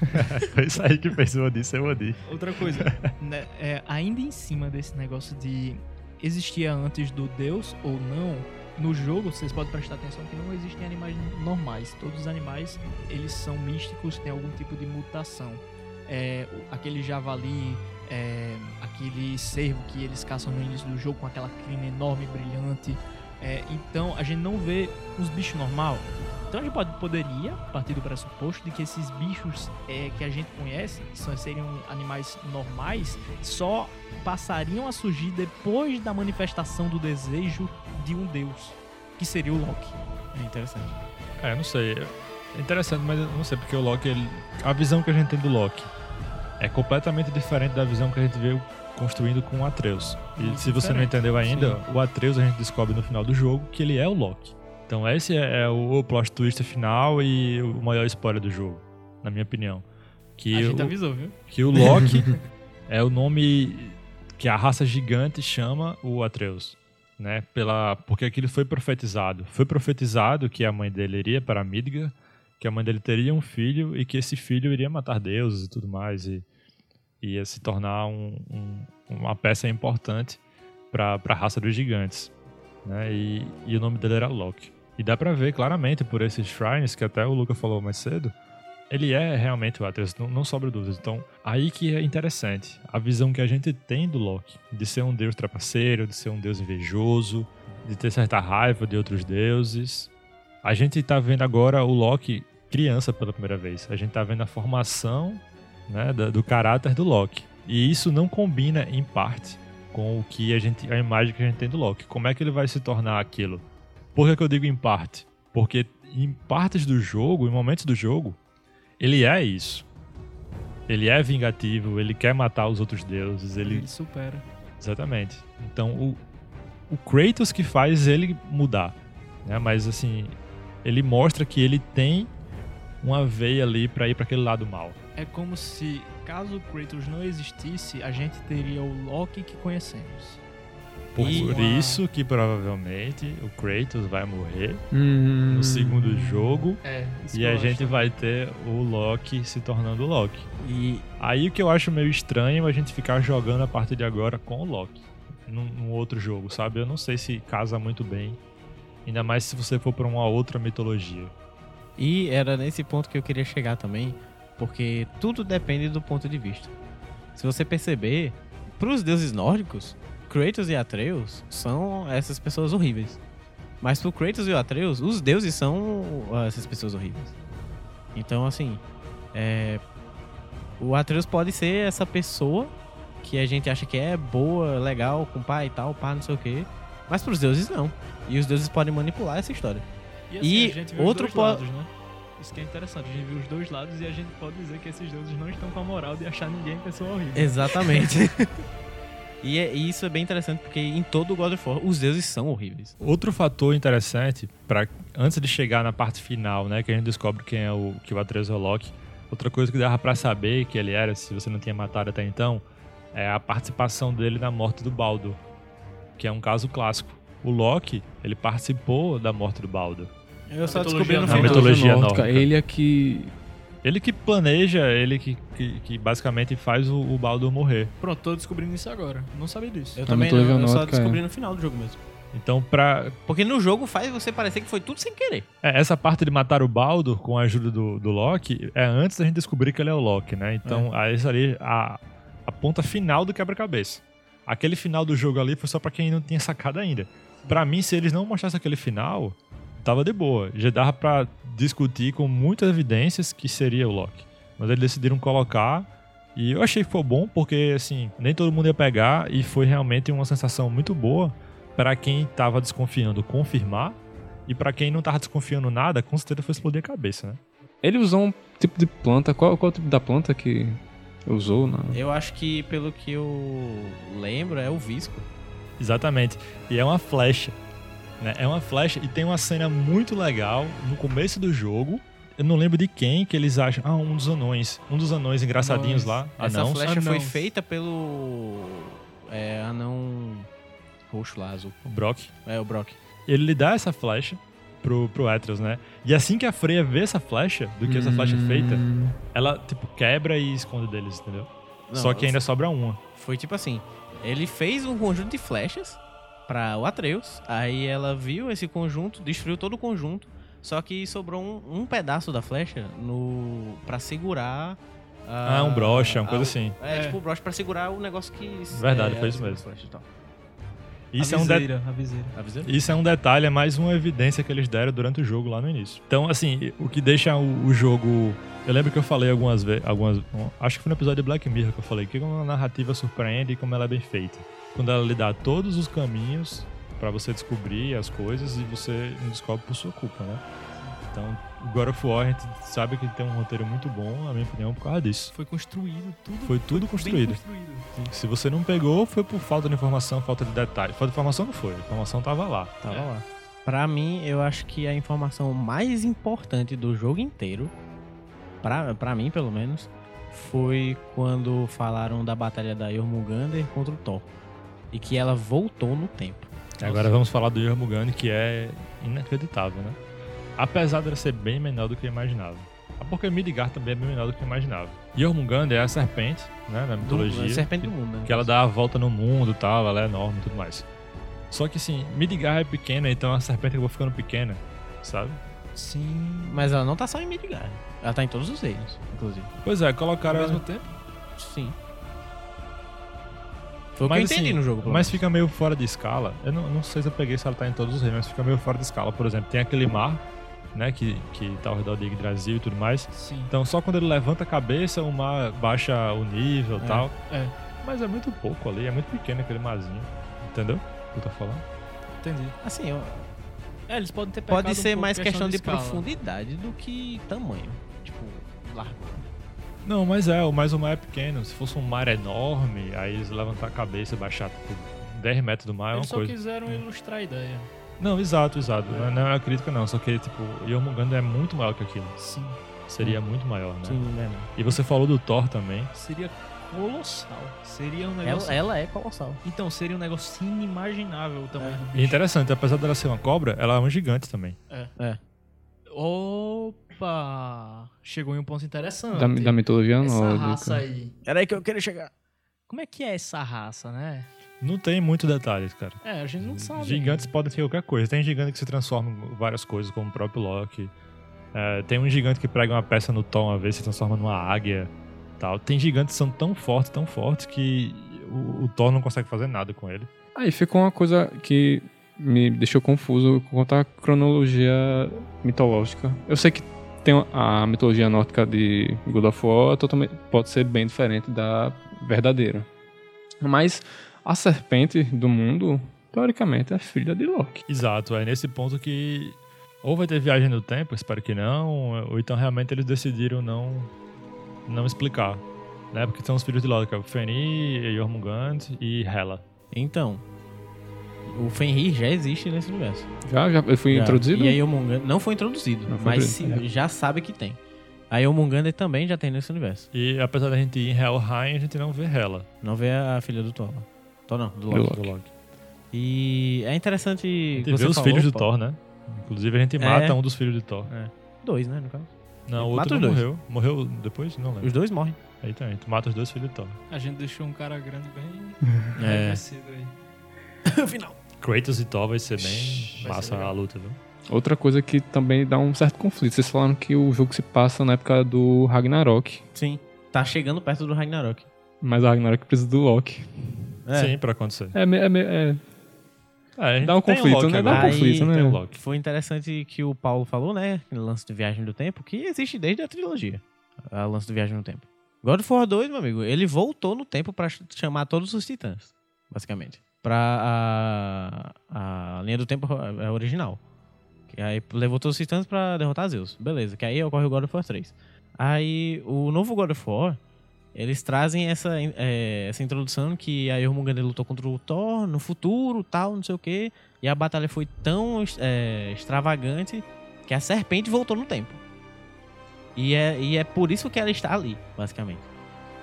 Foi isso aí que fez o Odin ser o Odin. Outra coisa, né, é, ainda em cima desse negócio de existia antes do Deus ou não, no jogo vocês podem prestar atenção que não existem animais normais. Todos os animais eles são místicos, têm algum tipo de mutação. É, aquele javali, é, aquele cervo que eles caçam no início do jogo com aquela crina enorme, brilhante. É, então a gente não vê os bichos normal. Então a gente pode, poderia partir do pressuposto de que esses bichos é, que a gente conhece, que são, seriam animais normais, só passariam a surgir depois da manifestação do desejo de um deus, que seria o Loki. É interessante. É, não sei. É interessante, mas não sei, porque o Loki, ele- a visão que a gente tem do Loki é completamente diferente da visão que a gente veio construindo com o Atreus. E Muito se você não entendeu ainda, o Atreus a gente descobre no final do jogo que ele é o Loki. Então esse é, é o plot twist final e o maior spoiler do jogo, na minha opinião. Que a gente o- avisou, viu? que o Loki é o nome que a raça gigante chama o Atreus, né? Pela porque aquilo foi profetizado. Foi profetizado que a mãe dele iria para Midgard, que a mãe dele teria um filho e que esse filho iria matar deuses e tudo mais e ia se tornar um- um- uma peça importante para a raça dos gigantes, né? E, e o nome dele era Loki. E dá pra ver claramente por esses shrines que até o Luca falou mais cedo, ele é realmente o Atreus, não, não sobra dúvidas. Então, aí que é interessante. A visão que a gente tem do Loki, de ser um deus trapaceiro, de ser um deus invejoso, de ter certa raiva de outros deuses. A gente tá vendo agora o Loki criança pela primeira vez. A gente tá vendo a formação né, da- do caráter do Loki. E isso não combina, em parte, com o que a gente, a imagem que a gente tem do Loki. Como é que ele vai se tornar aquilo? Por que, que eu digo em parte? Porque em partes do jogo, em momentos do jogo, ele é isso. Ele é vingativo, ele quer matar os outros deuses, ele Ele supera. Exatamente. Então, o, o Kratos que faz ele mudar, né? Mas, assim, ele mostra que ele tem uma veia ali pra ir pra aquele lado mal. É como se, caso o Kratos não existisse, a gente teria o Loki que conhecemos. Por E- isso que, provavelmente, o Kratos vai morrer Hum. no segundo jogo É, e a gente vai ter o Loki se tornando o Loki. E Aí o que eu acho meio estranho é a gente ficar jogando a partir de agora com o Loki. Num, num outro jogo, sabe? Eu não sei se casa muito bem. Ainda mais se você for pra uma outra mitologia. E era nesse ponto que eu queria chegar também, porque tudo depende do ponto de vista. Se você perceber, para os deuses nórdicos, Kratos e Atreus são essas pessoas horríveis. Mas pro Kratos e o Atreus, os deuses são ah, essas pessoas horríveis. Então, assim, é, o Atreus pode ser essa pessoa que a gente acha que é boa, legal, com pai e tal, pá, não sei o quê. Mas pros deuses não. E os deuses podem manipular essa história. E, assim, E a gente vê os outro lados, né? Isso que é interessante, a gente viu os dois lados e a gente pode dizer que esses deuses não estão com a moral de achar ninguém pessoa horrível. Exatamente. e, é- e isso é bem interessante porque em todo o God of War os deuses são horríveis. Outro fator interessante, para antes de chegar na parte final, né, que a gente descobre quem é o que o Atreus é o Loki, outra coisa que dava pra saber que ele era, se você não tinha matado até então, é a participação dele na morte do Baldur, que é um caso clássico. O Loki, ele participou da morte do Baldur. Eu só descobri no final. mitologia nórdica. Ele é que. Ele que planeja, ele que, que, que basicamente faz o, o Baldur morrer. Pronto, tô descobrindo isso agora. Não sabia disso. Eu também não, mitologia eu só nórdica, descobri é. no final do jogo mesmo. Então, pra, Porque no jogo faz você parecer que foi tudo sem querer. É, essa parte de matar o Baldur com a ajuda do, do Loki é antes da gente descobrir que ele é o Loki, né? Então, aí isso ali a, a ponta final do quebra-cabeça. Aquele final do jogo ali foi só pra quem não tinha sacado ainda. Pra mim, se eles não mostrassem aquele final, tava de boa. Já dava pra discutir com muitas evidências que seria o Loki. Mas eles decidiram colocar e eu achei que foi bom porque, assim, nem todo mundo ia pegar e foi realmente uma sensação muito boa pra quem tava desconfiando confirmar e pra quem não tava desconfiando nada, com certeza foi explodir a cabeça, né? Ele usou um tipo de planta. Qual, qual é o tipo da planta que usou? Na... Eu acho que, pelo que eu lembro, é o Visco. Exatamente. E é uma flecha. Né? É uma flecha e tem uma cena muito legal no começo do jogo. Eu não lembro de quem que eles acham. Ah, um dos anões. Um dos anões engraçadinhos lá. Essa Anãos. flecha foi Anãos. feita pelo. É, anão roxo lá, azul. O Brock. É, o Brock. Ele lhe dá essa flecha pro, pro Atreus, né? E assim que a Freya vê essa flecha, do que essa flecha é feita, Hum, ela, tipo, quebra e esconde deles, entendeu? Não, Só que ainda sobra uma. Foi tipo assim: ele fez um conjunto de flechas pra o Atreus. Aí ela viu esse conjunto, destruiu todo o conjunto. Só que sobrou um, um pedaço da flecha no para segurar. a- Ah, um broche, uma a- coisa assim. É, É. tipo o broche pra segurar o negócio que. Verdade, é, foi isso mesmo. as flechas e tal. Isso a é um detalhe. viseira, a viseira. Isso é um detalhe, é mais uma evidência que eles deram durante o jogo lá no início. Então, assim, o que deixa o, o jogo. Eu lembro que eu falei algumas vezes. Algumas, acho que foi no episódio de Black Mirror que eu falei que como a narrativa surpreende e como ela é bem feita. Quando ela lhe dá todos os caminhos pra você descobrir as coisas e você não descobre por sua culpa, né? Então, o God of War a gente sabe que tem um roteiro muito bom, na minha opinião, por causa disso. Foi construído tudo. Foi tudo bem construído. construído. Se você não pegou, foi por falta de informação, falta de detalhe. Falta de informação não foi, a informação tava lá. Tava É. lá. Pra mim, eu acho que a informação mais importante do jogo inteiro, pra, pra mim pelo menos, foi quando falaram da batalha da Jormungandr contra o Thor. E que ela voltou no tempo. Agora vamos falar do Jormungand, que é inacreditável, né? Apesar dela ser bem menor do que eu imaginava. Ah, Porque Midgard também é bem menor do que eu imaginava. Jormungand é a serpente, né, na Do, mitologia. a serpente do mundo, né? Que ela dá a volta no mundo e tal, ela é enorme e tudo mais. Só que assim, Midgard é pequena, então a serpente acabou ficando pequena, sabe? Sim. Mas ela não tá só em Midgard. Ela tá em todos os reinos, inclusive. Pois é, colocaram... Ao mesmo tempo? Sim. Foi o que Mas, eu entendi assim, no jogo. pelo Mas menos. fica meio fora de escala. Eu não, não sei se eu peguei se ela tá em todos os reinos, mas fica meio fora de escala. Por exemplo, tem aquele mar, né, que, que tá ao redor de Yggdrasil e tudo mais. Sim. Então só quando ele levanta a cabeça, o mar baixa o nível e É, tal. é. Mas é muito pouco ali, é muito pequeno aquele marzinho. Entendeu? O que eu tô falando? Entendi. Assim, eu- É, eles podem ter pode um ser pouco mais questão de, escala. profundidade do que tamanho. Tipo, largura. Não, mas é, o- mas o mar é pequeno. Se fosse um mar enorme, aí eles levantar a cabeça e baixar tipo 10 metros do mar é uma Eles só coisa. quiseram ilustrar a ideia. Não, exato, exato. Não é- Não é uma crítica não, só que tipo, Jormungandr é muito maior que aquilo. Sim. Seria muito maior, né? Sim, né? E você falou do Thor também. Seria colossal. Seria um Ela, negócio. ela é colossal. Então, seria um negócio inimaginável o tamanho do E bicho. interessante, apesar dela ser uma cobra, ela é um gigante também. É. Opa! Chegou em um ponto interessante. Da, da mitologia Essa nórdica. raça aí. Era aí que eu queria chegar. Como é que é essa raça, né? Não tem muito detalhes, cara. É, a gente não sabe. Gigantes podem ser qualquer coisa. Tem gigante que se transforma em várias coisas, como o próprio Loki. É, tem um gigante que prega uma peça no tom, a ver se transforma numa águia. Tal. Tem gigantes que são tão fortes, tão fortes, que o, o Thor não consegue fazer nada com ele. Aí ficou uma coisa que me deixou confuso quanto à cronologia mitológica. Eu sei que tem a mitologia nórdica de God of War totalmente, pode ser bem diferente da verdadeira. Mas a serpente do mundo, teoricamente, é filha de Loki. Exato, é nesse ponto que Ou vai ter viagem no tempo, espero que não, ou então realmente eles decidiram não, não explicar. Né? Porque são os filhos de Loki, é o Fenrir, Jormungand e Hela. Então, o Fenrir já existe nesse universo. Já, já foi Já. introduzido? E a Jormungandr não foi introduzido, Não foi mas introduzido, se- já sabe que tem. A Jormungandr também já tem nesse universo. E apesar da gente ir em Helheim, a gente não vê Hela. Não vê a filha do Thor. lá. Thor não, do Do Loki. Do Loki. E é interessante A gente você vê os falou, filhos pô. Thor, né? Inclusive a gente É. mata um dos filhos de Thor. Dois, né, no caso. Não, o outro não morreu. Morreu depois? Não lembro. Os dois morrem. Aí também, tu mata os dois filhos de Thor. A gente deixou um cara grande bem É. aí. Final. Kratos e Thor vai ser bem Vai ser massa legal. a luta, viu? Outra coisa que também dá um certo conflito. Vocês falaram que o jogo se passa na época do Ragnarok. Sim. Tá chegando perto do Ragnarok. Mas o Ragnarok precisa do Loki. É. Sim, pra acontecer. É, é, é- É, a gente Dá um conflito, né? Dá um conflito, né? Loki. Foi interessante que o Paulo falou, né? No lance de Viagem do Tempo, que existe desde a trilogia. O lance do Viagem no Tempo. God of War 2, meu amigo, ele voltou no tempo pra ch- chamar todos os titãs, basicamente. Pra a, a linha do tempo é original. Que aí levou todos os titãs pra derrotar Zeus. Beleza, que aí ocorre o God of War 3. Aí o novo God of War, eles trazem essa, é, essa introdução que a Jormungandr lutou contra o Thor no futuro, tal, não sei o quê. E a batalha foi tão é, extravagante que a serpente voltou no tempo. E é, e é por isso que ela está ali, basicamente.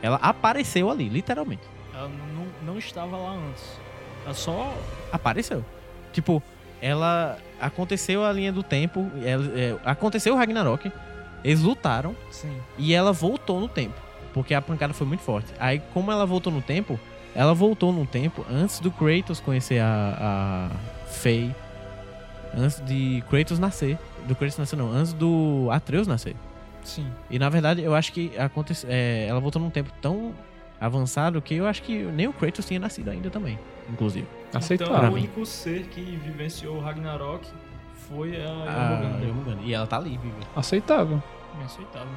Ela apareceu ali, literalmente. Ela não, não estava lá antes. Ela só. Apareceu. Tipo, ela. Aconteceu a linha do tempo. ela- é, aconteceu o Ragnarok. Eles lutaram. Sim. E ela voltou no tempo. Porque a pancada foi muito forte. Aí, como ela voltou no tempo, ela voltou no tempo antes do Kratos conhecer a, a Faye. Antes de Kratos nascer. Do Kratos nascer, não. Antes do Atreus nascer. Sim. E na verdade, eu acho que acontece, é, ela voltou num tempo tão avançado que eu acho que nem o Kratos tinha nascido ainda também. Inclusive. Então, aceitável. o único ser que vivenciou o Ragnarok foi a A Jormungandr. Jormungandr. E ela tá ali, viva. Aceitável. Inaceitável.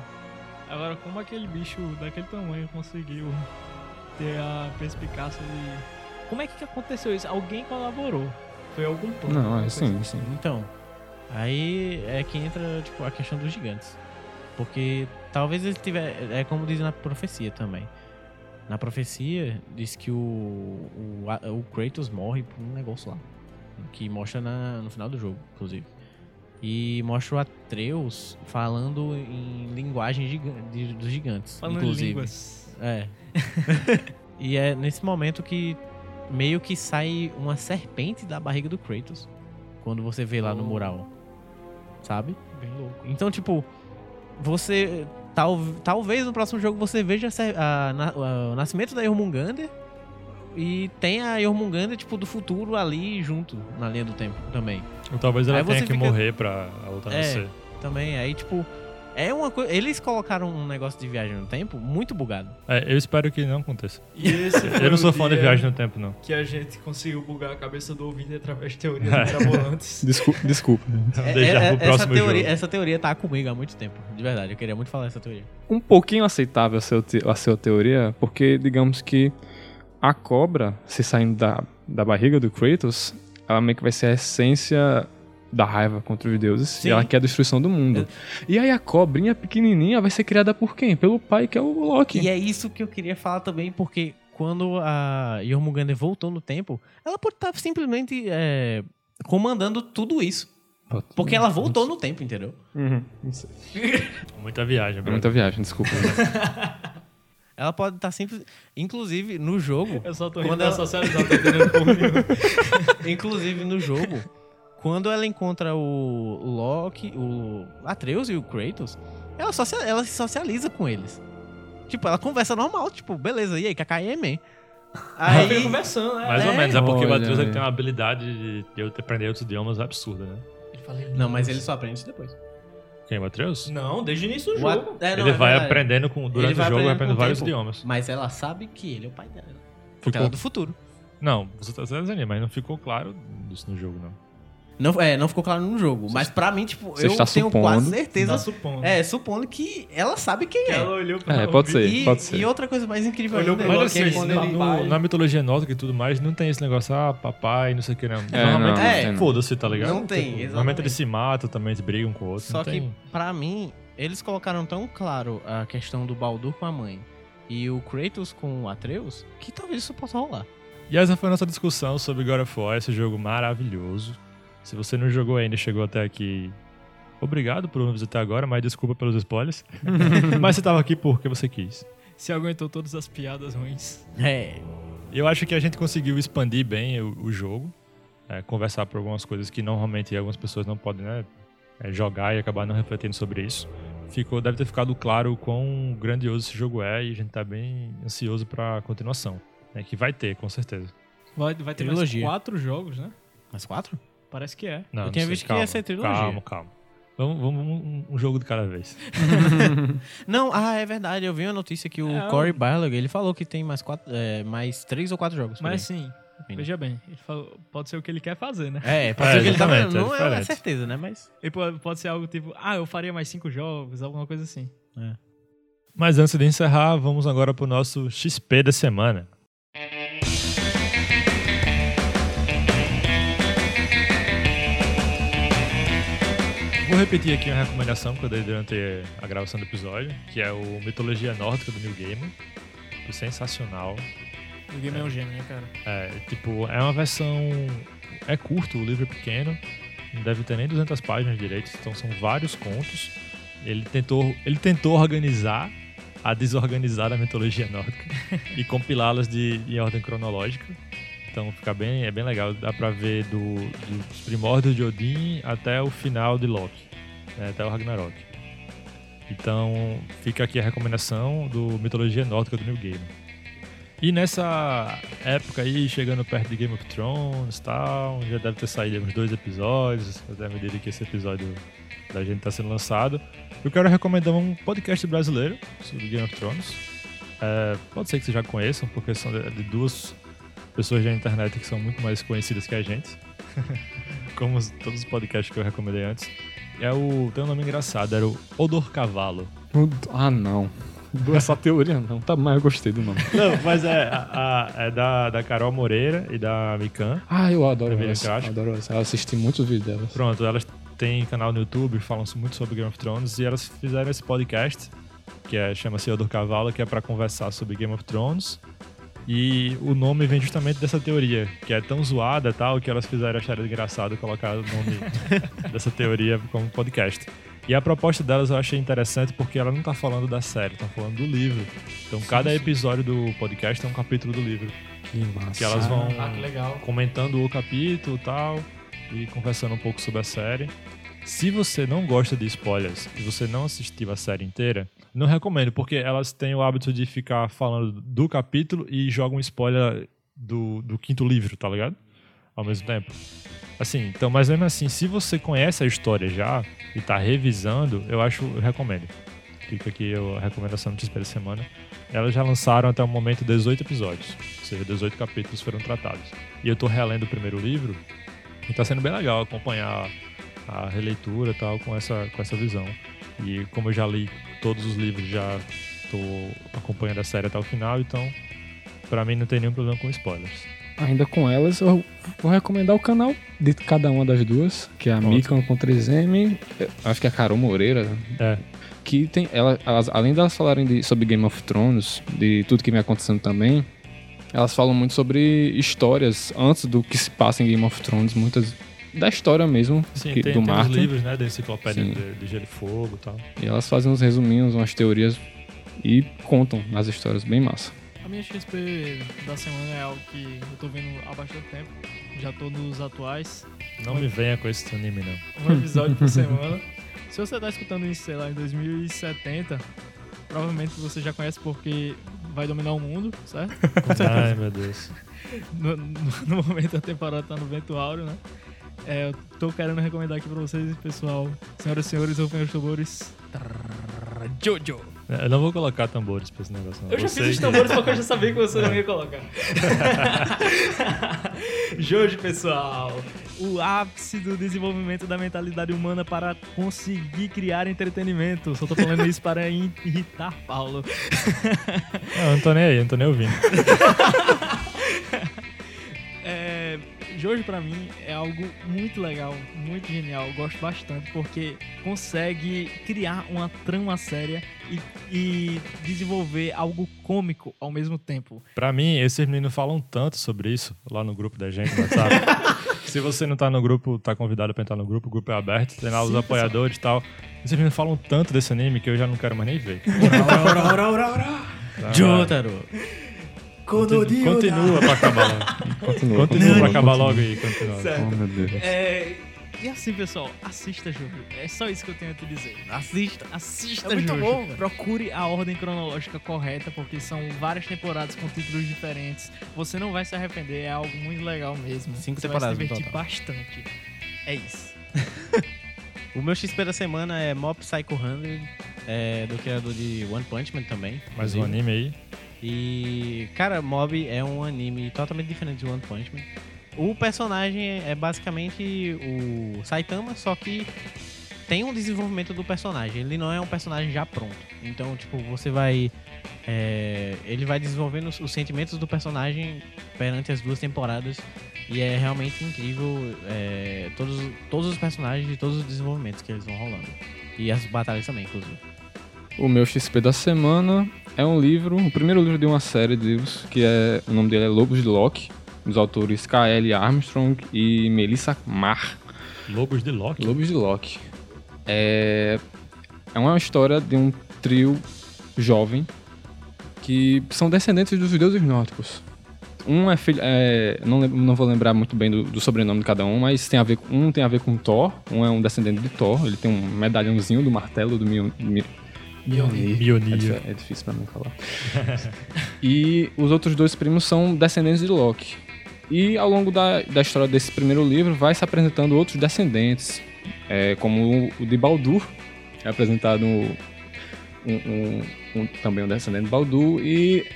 Agora, como aquele bicho daquele tamanho conseguiu ter a perspicácia de. Como é que aconteceu isso? Alguém colaborou. Foi algum plano. Não, é alguma sim, coisa sim. Então, aí é que entra tipo, a questão dos gigantes. Porque talvez ele tiver. É como diz na profecia também. Na profecia, diz que o, o, o Kratos morre por um negócio lá. Que mostra na- no final do jogo, inclusive. E mostra o Atreus falando em linguagem giga- de- dos gigantes. Falando em inclusive. línguas. É. e é nesse momento que meio que sai uma serpente da barriga do Kratos. Quando você vê lá no Oh. mural. Sabe? Bem louco. Então, tipo, você. Tal, talvez no próximo jogo você veja a a- a- o nascimento da Jormungandr e tem a Jormungandr, tipo, do futuro ali junto na linha do tempo também. Ou talvez ela Aí tenha que fica- morrer pra a outra É. nascer. Também, aí, tipo. É uma coisa. Eles colocaram um negócio de viagem no tempo muito bugado. É, eu espero que não aconteça. E esse Eu não sou fã de viagem no tempo, não. Que a gente conseguiu bugar a cabeça do ouvinte através de teorias mirabolantes. Desculpa. desculpa. Vamos É- deixar é- pro essa, próximo teoria, jogo. essa teoria tá comigo há muito tempo. De verdade, eu queria muito falar essa teoria. um pouquinho aceitável a sua, te- a sua teoria, porque digamos que a cobra, se saindo da, da barriga do Kratos, ela meio que vai ser a essência da raiva contra os deuses. Sim. E ela quer a destruição do mundo. E aí a cobrinha pequenininha vai ser criada por quem? Pelo pai, que é o Loki. E é isso que eu queria falar também, porque quando a Jormungandr voltou no tempo, ela pode estar simplesmente é, comandando tudo isso. Porque ela voltou no tempo, entendeu? Uhum, não sei. Muita viagem, bro. muita viagem, desculpa. Ela pode estar simples. Inclusive, no jogo. Eu só tô Quando rindo ela- da socializar, tô entendendo porra nenhuma. inclusive, no jogo, quando ela encontra o Loki, o Atreus e o Kratos, ela, socia- ela se socializa com eles. Tipo, ela conversa normal, tipo, beleza, e aí, man. Aí fica Aí, conversando, né? Mais ou É. menos, é porque o Olha Atreus ele tem uma habilidade de aprender outros idiomas absurda, né? Não, mas ele só aprende isso depois. Quem, o Atreus? Não, desde o início do O At- jogo. é, não, ele é vai verdade. aprendendo com, durante o jogo, aprendendo vai aprendendo o vários tempo. idiomas. Mas ela sabe que ele é o pai dela. Ficou- ela é do futuro. Não, você tá dizendo, mas não ficou claro isso no jogo, não. Não, é, não ficou claro no jogo. Mas pra mim, tipo, Você eu está tenho supondo. quase certeza. Tá supondo. É, supondo que ela sabe quem Que é. ela olhou pra É, pode ser, E, pode ser. e outra coisa mais incrível Olhou ainda pro é assim, quando ele- No- na mitologia nórdica e tudo mais, não tem esse negócio, ah, papai, não sei o que, não. É, Normalmente, é, foda-se, tá ligado? Não tem, Tipo, exatamente. Normalmente eles se matam também, eles brigam com o outro. Só não que, tem... pra mim, eles colocaram tão claro a questão do Baldur com a mãe e o Kratos com o Atreus, que talvez isso possa rolar. E essa foi a nossa discussão sobre God of War, esse jogo maravilhoso. Se você não jogou ainda e chegou até aqui, obrigado por nos visitar agora, mas desculpa pelos spoilers. mas você tava aqui porque você quis. Se aguentou todas as piadas ruins. É. Eu acho que a gente conseguiu expandir bem o, o jogo, é, conversar por algumas coisas que normalmente algumas pessoas não podem né, é, jogar e acabar não refletindo sobre isso. Ficou, deve ter ficado claro o quão grandioso esse jogo é e a gente tá bem ansioso pra continuação. né, que vai ter, com certeza. Vai, vai ter Trilogia. mais quatro jogos, né? Mais quatro? Parece que é. Não, Eu tinha sei, visto que ia calma, ser trilogia. Calma, calma. Vamos, vamos um, um jogo de cada vez. Não, ah, é verdade. Eu vi uma notícia que o É, Corey Barlog, ele falou que tem mais, quatro, é, mais três ou quatro jogos. Mas aí. sim, veja bem, ele falou- pode ser o que ele quer fazer, né? É, pode É, ser que ele tá vendo. é Não é, diferente. certeza, né? Mas. E pode, pode ser algo tipo, ah, eu faria mais cinco jogos, alguma coisa assim. Mas antes de encerrar, vamos agora pro nosso XP da semana. Repetir aqui uma recomendação que eu dei durante a gravação do episódio, que é o Mitologia Nórdica do New. Tipo, sensacional. O game é um gênio, né, cara? É, tipo, é uma versão. É curto, o livro é pequeno, não deve ter nem 200 páginas direito, então são vários contos. Ele tentou, ele tentou organizar a desorganizada mitologia nórdica e compilá-las de, em ordem cronológica. Então fica bem, é bem legal, dá pra ver do, dos primórdios de Odin até o final de Loki, né, até o Ragnarok. Então fica aqui a recomendação do Mitologia Nórdica do New Game. E nessa época aí, chegando perto de Game of Thrones e tal, já deve ter saído uns dois episódios, até à medida que esse episódio da gente está sendo lançado. Eu quero recomendar um podcast brasileiro sobre Game of Thrones. É, pode ser que vocês já conheçam, porque são de, duas pessoas da internet que são muito mais conhecidas que a gente. Como os- todos os podcasts que eu recomendei antes. É o, tem um nome engraçado, era o Odor Cavalo. Ah, não. Essa teoria não, tá mais eu gostei do nome. Não, mas é, a- a- é da, da Carol Moreira e da Mikan. Ah, eu adoro essa. Adoro essa. Eu assisti muitos vídeos delas. Pronto, elas têm canal no YouTube, falam muito sobre Game of Thrones e elas fizeram esse podcast que é, chama-se Odor Cavalo, que é pra conversar sobre Game of Thrones. E o nome vem justamente dessa teoria, que é tão zoada e tal, que elas fizeram achar engraçado colocar o nome dessa teoria como podcast. E a proposta delas eu achei interessante porque ela não tá falando da série, tá falando do livro. Então cada episódio do podcast é um capítulo do livro. Que massa. Que elas vão Ah, que legal. comentando o capítulo e tal, e conversando um pouco sobre a série. Se você não gosta de spoilers e você não assistiu a série inteira, não recomendo, porque elas têm o hábito de ficar falando do capítulo e jogam spoiler do, do quinto livro, tá ligado? Ao mesmo tempo. Assim, então, mas mesmo assim, se você conhece a história já e tá revisando, eu acho, eu recomendo. Fica aqui a recomendação XP da semana. Elas já lançaram até o momento 18 episódios, ou seja, 18 capítulos foram tratados. E eu tô relendo o primeiro livro e tá sendo bem legal acompanhar a releitura e tal com essa, com essa visão. E como eu já li todos os livros, já tô acompanhando a série até o final, então pra mim não tem nenhum problema com spoilers. Ainda com elas, eu vou recomendar o canal de cada uma das duas, que é a Pronto. Mikan com 3M, eh, acho que é a Carol Moreira, É, que tem, ela, elas, além delas falarem de- sobre Game of Thrones, de tudo que vem acontecendo também, elas falam muito sobre histórias antes do que se passa em Game of Thrones, muitas da história mesmo sim, que- tem, do tem os livros, né, da enciclopédia Sim. de, de Gelo e Fogo e tal. E elas fazem uns resuminhos, umas teorias e contam as histórias bem massa. A minha XP da semana é algo que eu tô vendo há bastante tempo. Já tô nos atuais. Não me venha com esse anime, não. Um episódio por semana. Se você tá escutando isso, sei lá, em 2070, provavelmente você já conhece porque vai dominar o mundo, certo? Ai, meu Deus. No, no- no momento a temporada tá no vento áureo, né? É, eu tô querendo recomendar aqui pra vocês, pessoal, senhoras e senhores, ouvintes tambores. Jojo. Eu não vou colocar tambores pra esse negócio. Não. Eu já Você fiz os tambores porque eu já sabia que você não ia colocar. Jorge, pessoal. O ápice do desenvolvimento da mentalidade humana para conseguir criar entretenimento. Só tô falando isso para irritar Paulo. Não, eu não tô nem aí, eu não tô nem ouvindo. É, Jorge, pra mim, é algo muito legal, muito genial. Eu gosto bastante porque consegue criar uma trama séria e, e desenvolver algo cômico ao mesmo tempo. Pra mim, esses meninos falam tanto sobre isso lá no grupo da gente WhatsApp. Se você não tá no grupo, tá convidado pra entrar no grupo, o grupo é aberto, tem lá os Sim, apoiadores e tal. Esses meninos falam tanto desse anime que eu já não quero mais nem ver. Ora, ora, ora, ora. Tá, Jotaro. Da- Continua pra acabar logo. Continua. Continua pra acabar logo aí, continua. Oh, meu Deus. É, e assim, pessoal, assista Jojo. É só isso que eu tenho a te dizer. Assista. Assista É muito Jojo. bom, velho. Procure a ordem cronológica correta, porque são várias temporadas com títulos diferentes. Você não vai se arrepender, é algo muito legal mesmo. Cinco Você temporadas vai no se divertir total. bastante. É isso. O meu XP da semana é Mob Psycho 100, é, do criador de One Punch Man também. Mais um anime aí. E, cara, Mob é um anime totalmente diferente de One Punch Man. O personagem é basicamente o Saitama, só que tem um desenvolvimento do personagem. Ele não é um personagem já pronto. Então, tipo, você vai. é, ele vai desenvolvendo os, os sentimentos do personagem perante as duas temporadas. E é realmente incrível é, todos, todos os personagens e todos os desenvolvimentos que eles vão rolando. E as batalhas também, inclusive. O meu XP da semana é um livro, o primeiro livro de uma série de livros, que é. O nome dele é Lobos de Locke, dos autores K.L. Armstrong e Melissa Marr. Lobos de Loki. Lobos de Locke. É, é uma história de um trio jovem que são descendentes dos deuses nórdicos. Um é filho. É, não, lem- não vou lembrar muito bem do, do sobrenome de cada um, mas tem a ver, um tem a ver com Thor. Um é um descendente de Thor. Ele tem um medalhãozinho do martelo do Mil, Mjolnir. É, é difícil pra mim falar. e os outros dois primos são descendentes de Loki. E ao longo da, da história desse primeiro livro vai se apresentando outros descendentes, é, como o, o de Baldur, é apresentado um, um- um- também um descendente de Baldur, e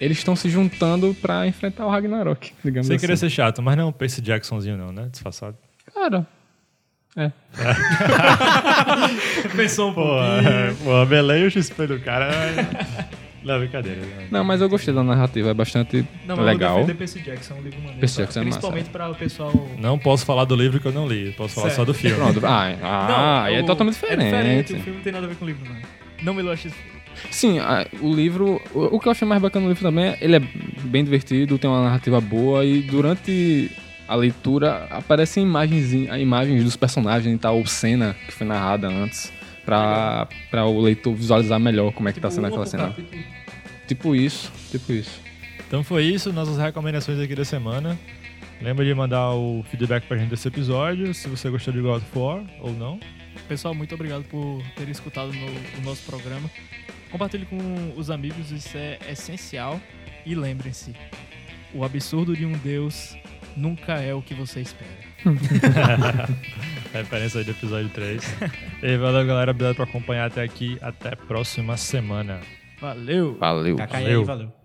eles estão se juntando pra enfrentar o Ragnarok, digamos Sem assim. querer ser chato, mas não é um Percy Jacksonzinho não, né? Disfarçado. Cara, Pensou um Pô, é, pô, beleza o XP do cara. é- Não, brincadeira. né? não, mas eu gostei da narrativa, é bastante Não, mas legal. eu vou defender Percy Jackson, é um livro maneiro. Percy Jackson é massa, Principalmente para o pessoal... Não posso falar do livro que eu não li, posso falar Certo. só do filme. Pronto, ah, ah aí é o- totalmente É diferente. diferente, o filme não tem nada a ver com o livro, não. Não me loche Sim, a- o livro. O, o que eu achei mais bacana no livro também é ele é bem divertido, tem uma narrativa boa e durante a leitura aparecem imagens, imagens dos personagens e tal, cena que foi narrada antes, pra, pra o leitor visualizar melhor como é que tá sendo aquela cena. Tipo isso, tipo isso. Então foi isso, nossas recomendações aqui da semana. Lembra de mandar o feedback pra gente desse episódio, se você gostou de God of War ou não. Pessoal, muito obrigado por terem escutado no- o nosso programa. Compartilhe com os amigos, isso é essencial. E lembrem-se, o absurdo de um Deus nunca é o que você espera. Referência aí do episódio 3. e valeu galera, obrigado por acompanhar até aqui. Até a próxima semana. Valeu! Valeu. Cacai Valeu. aí, valeu.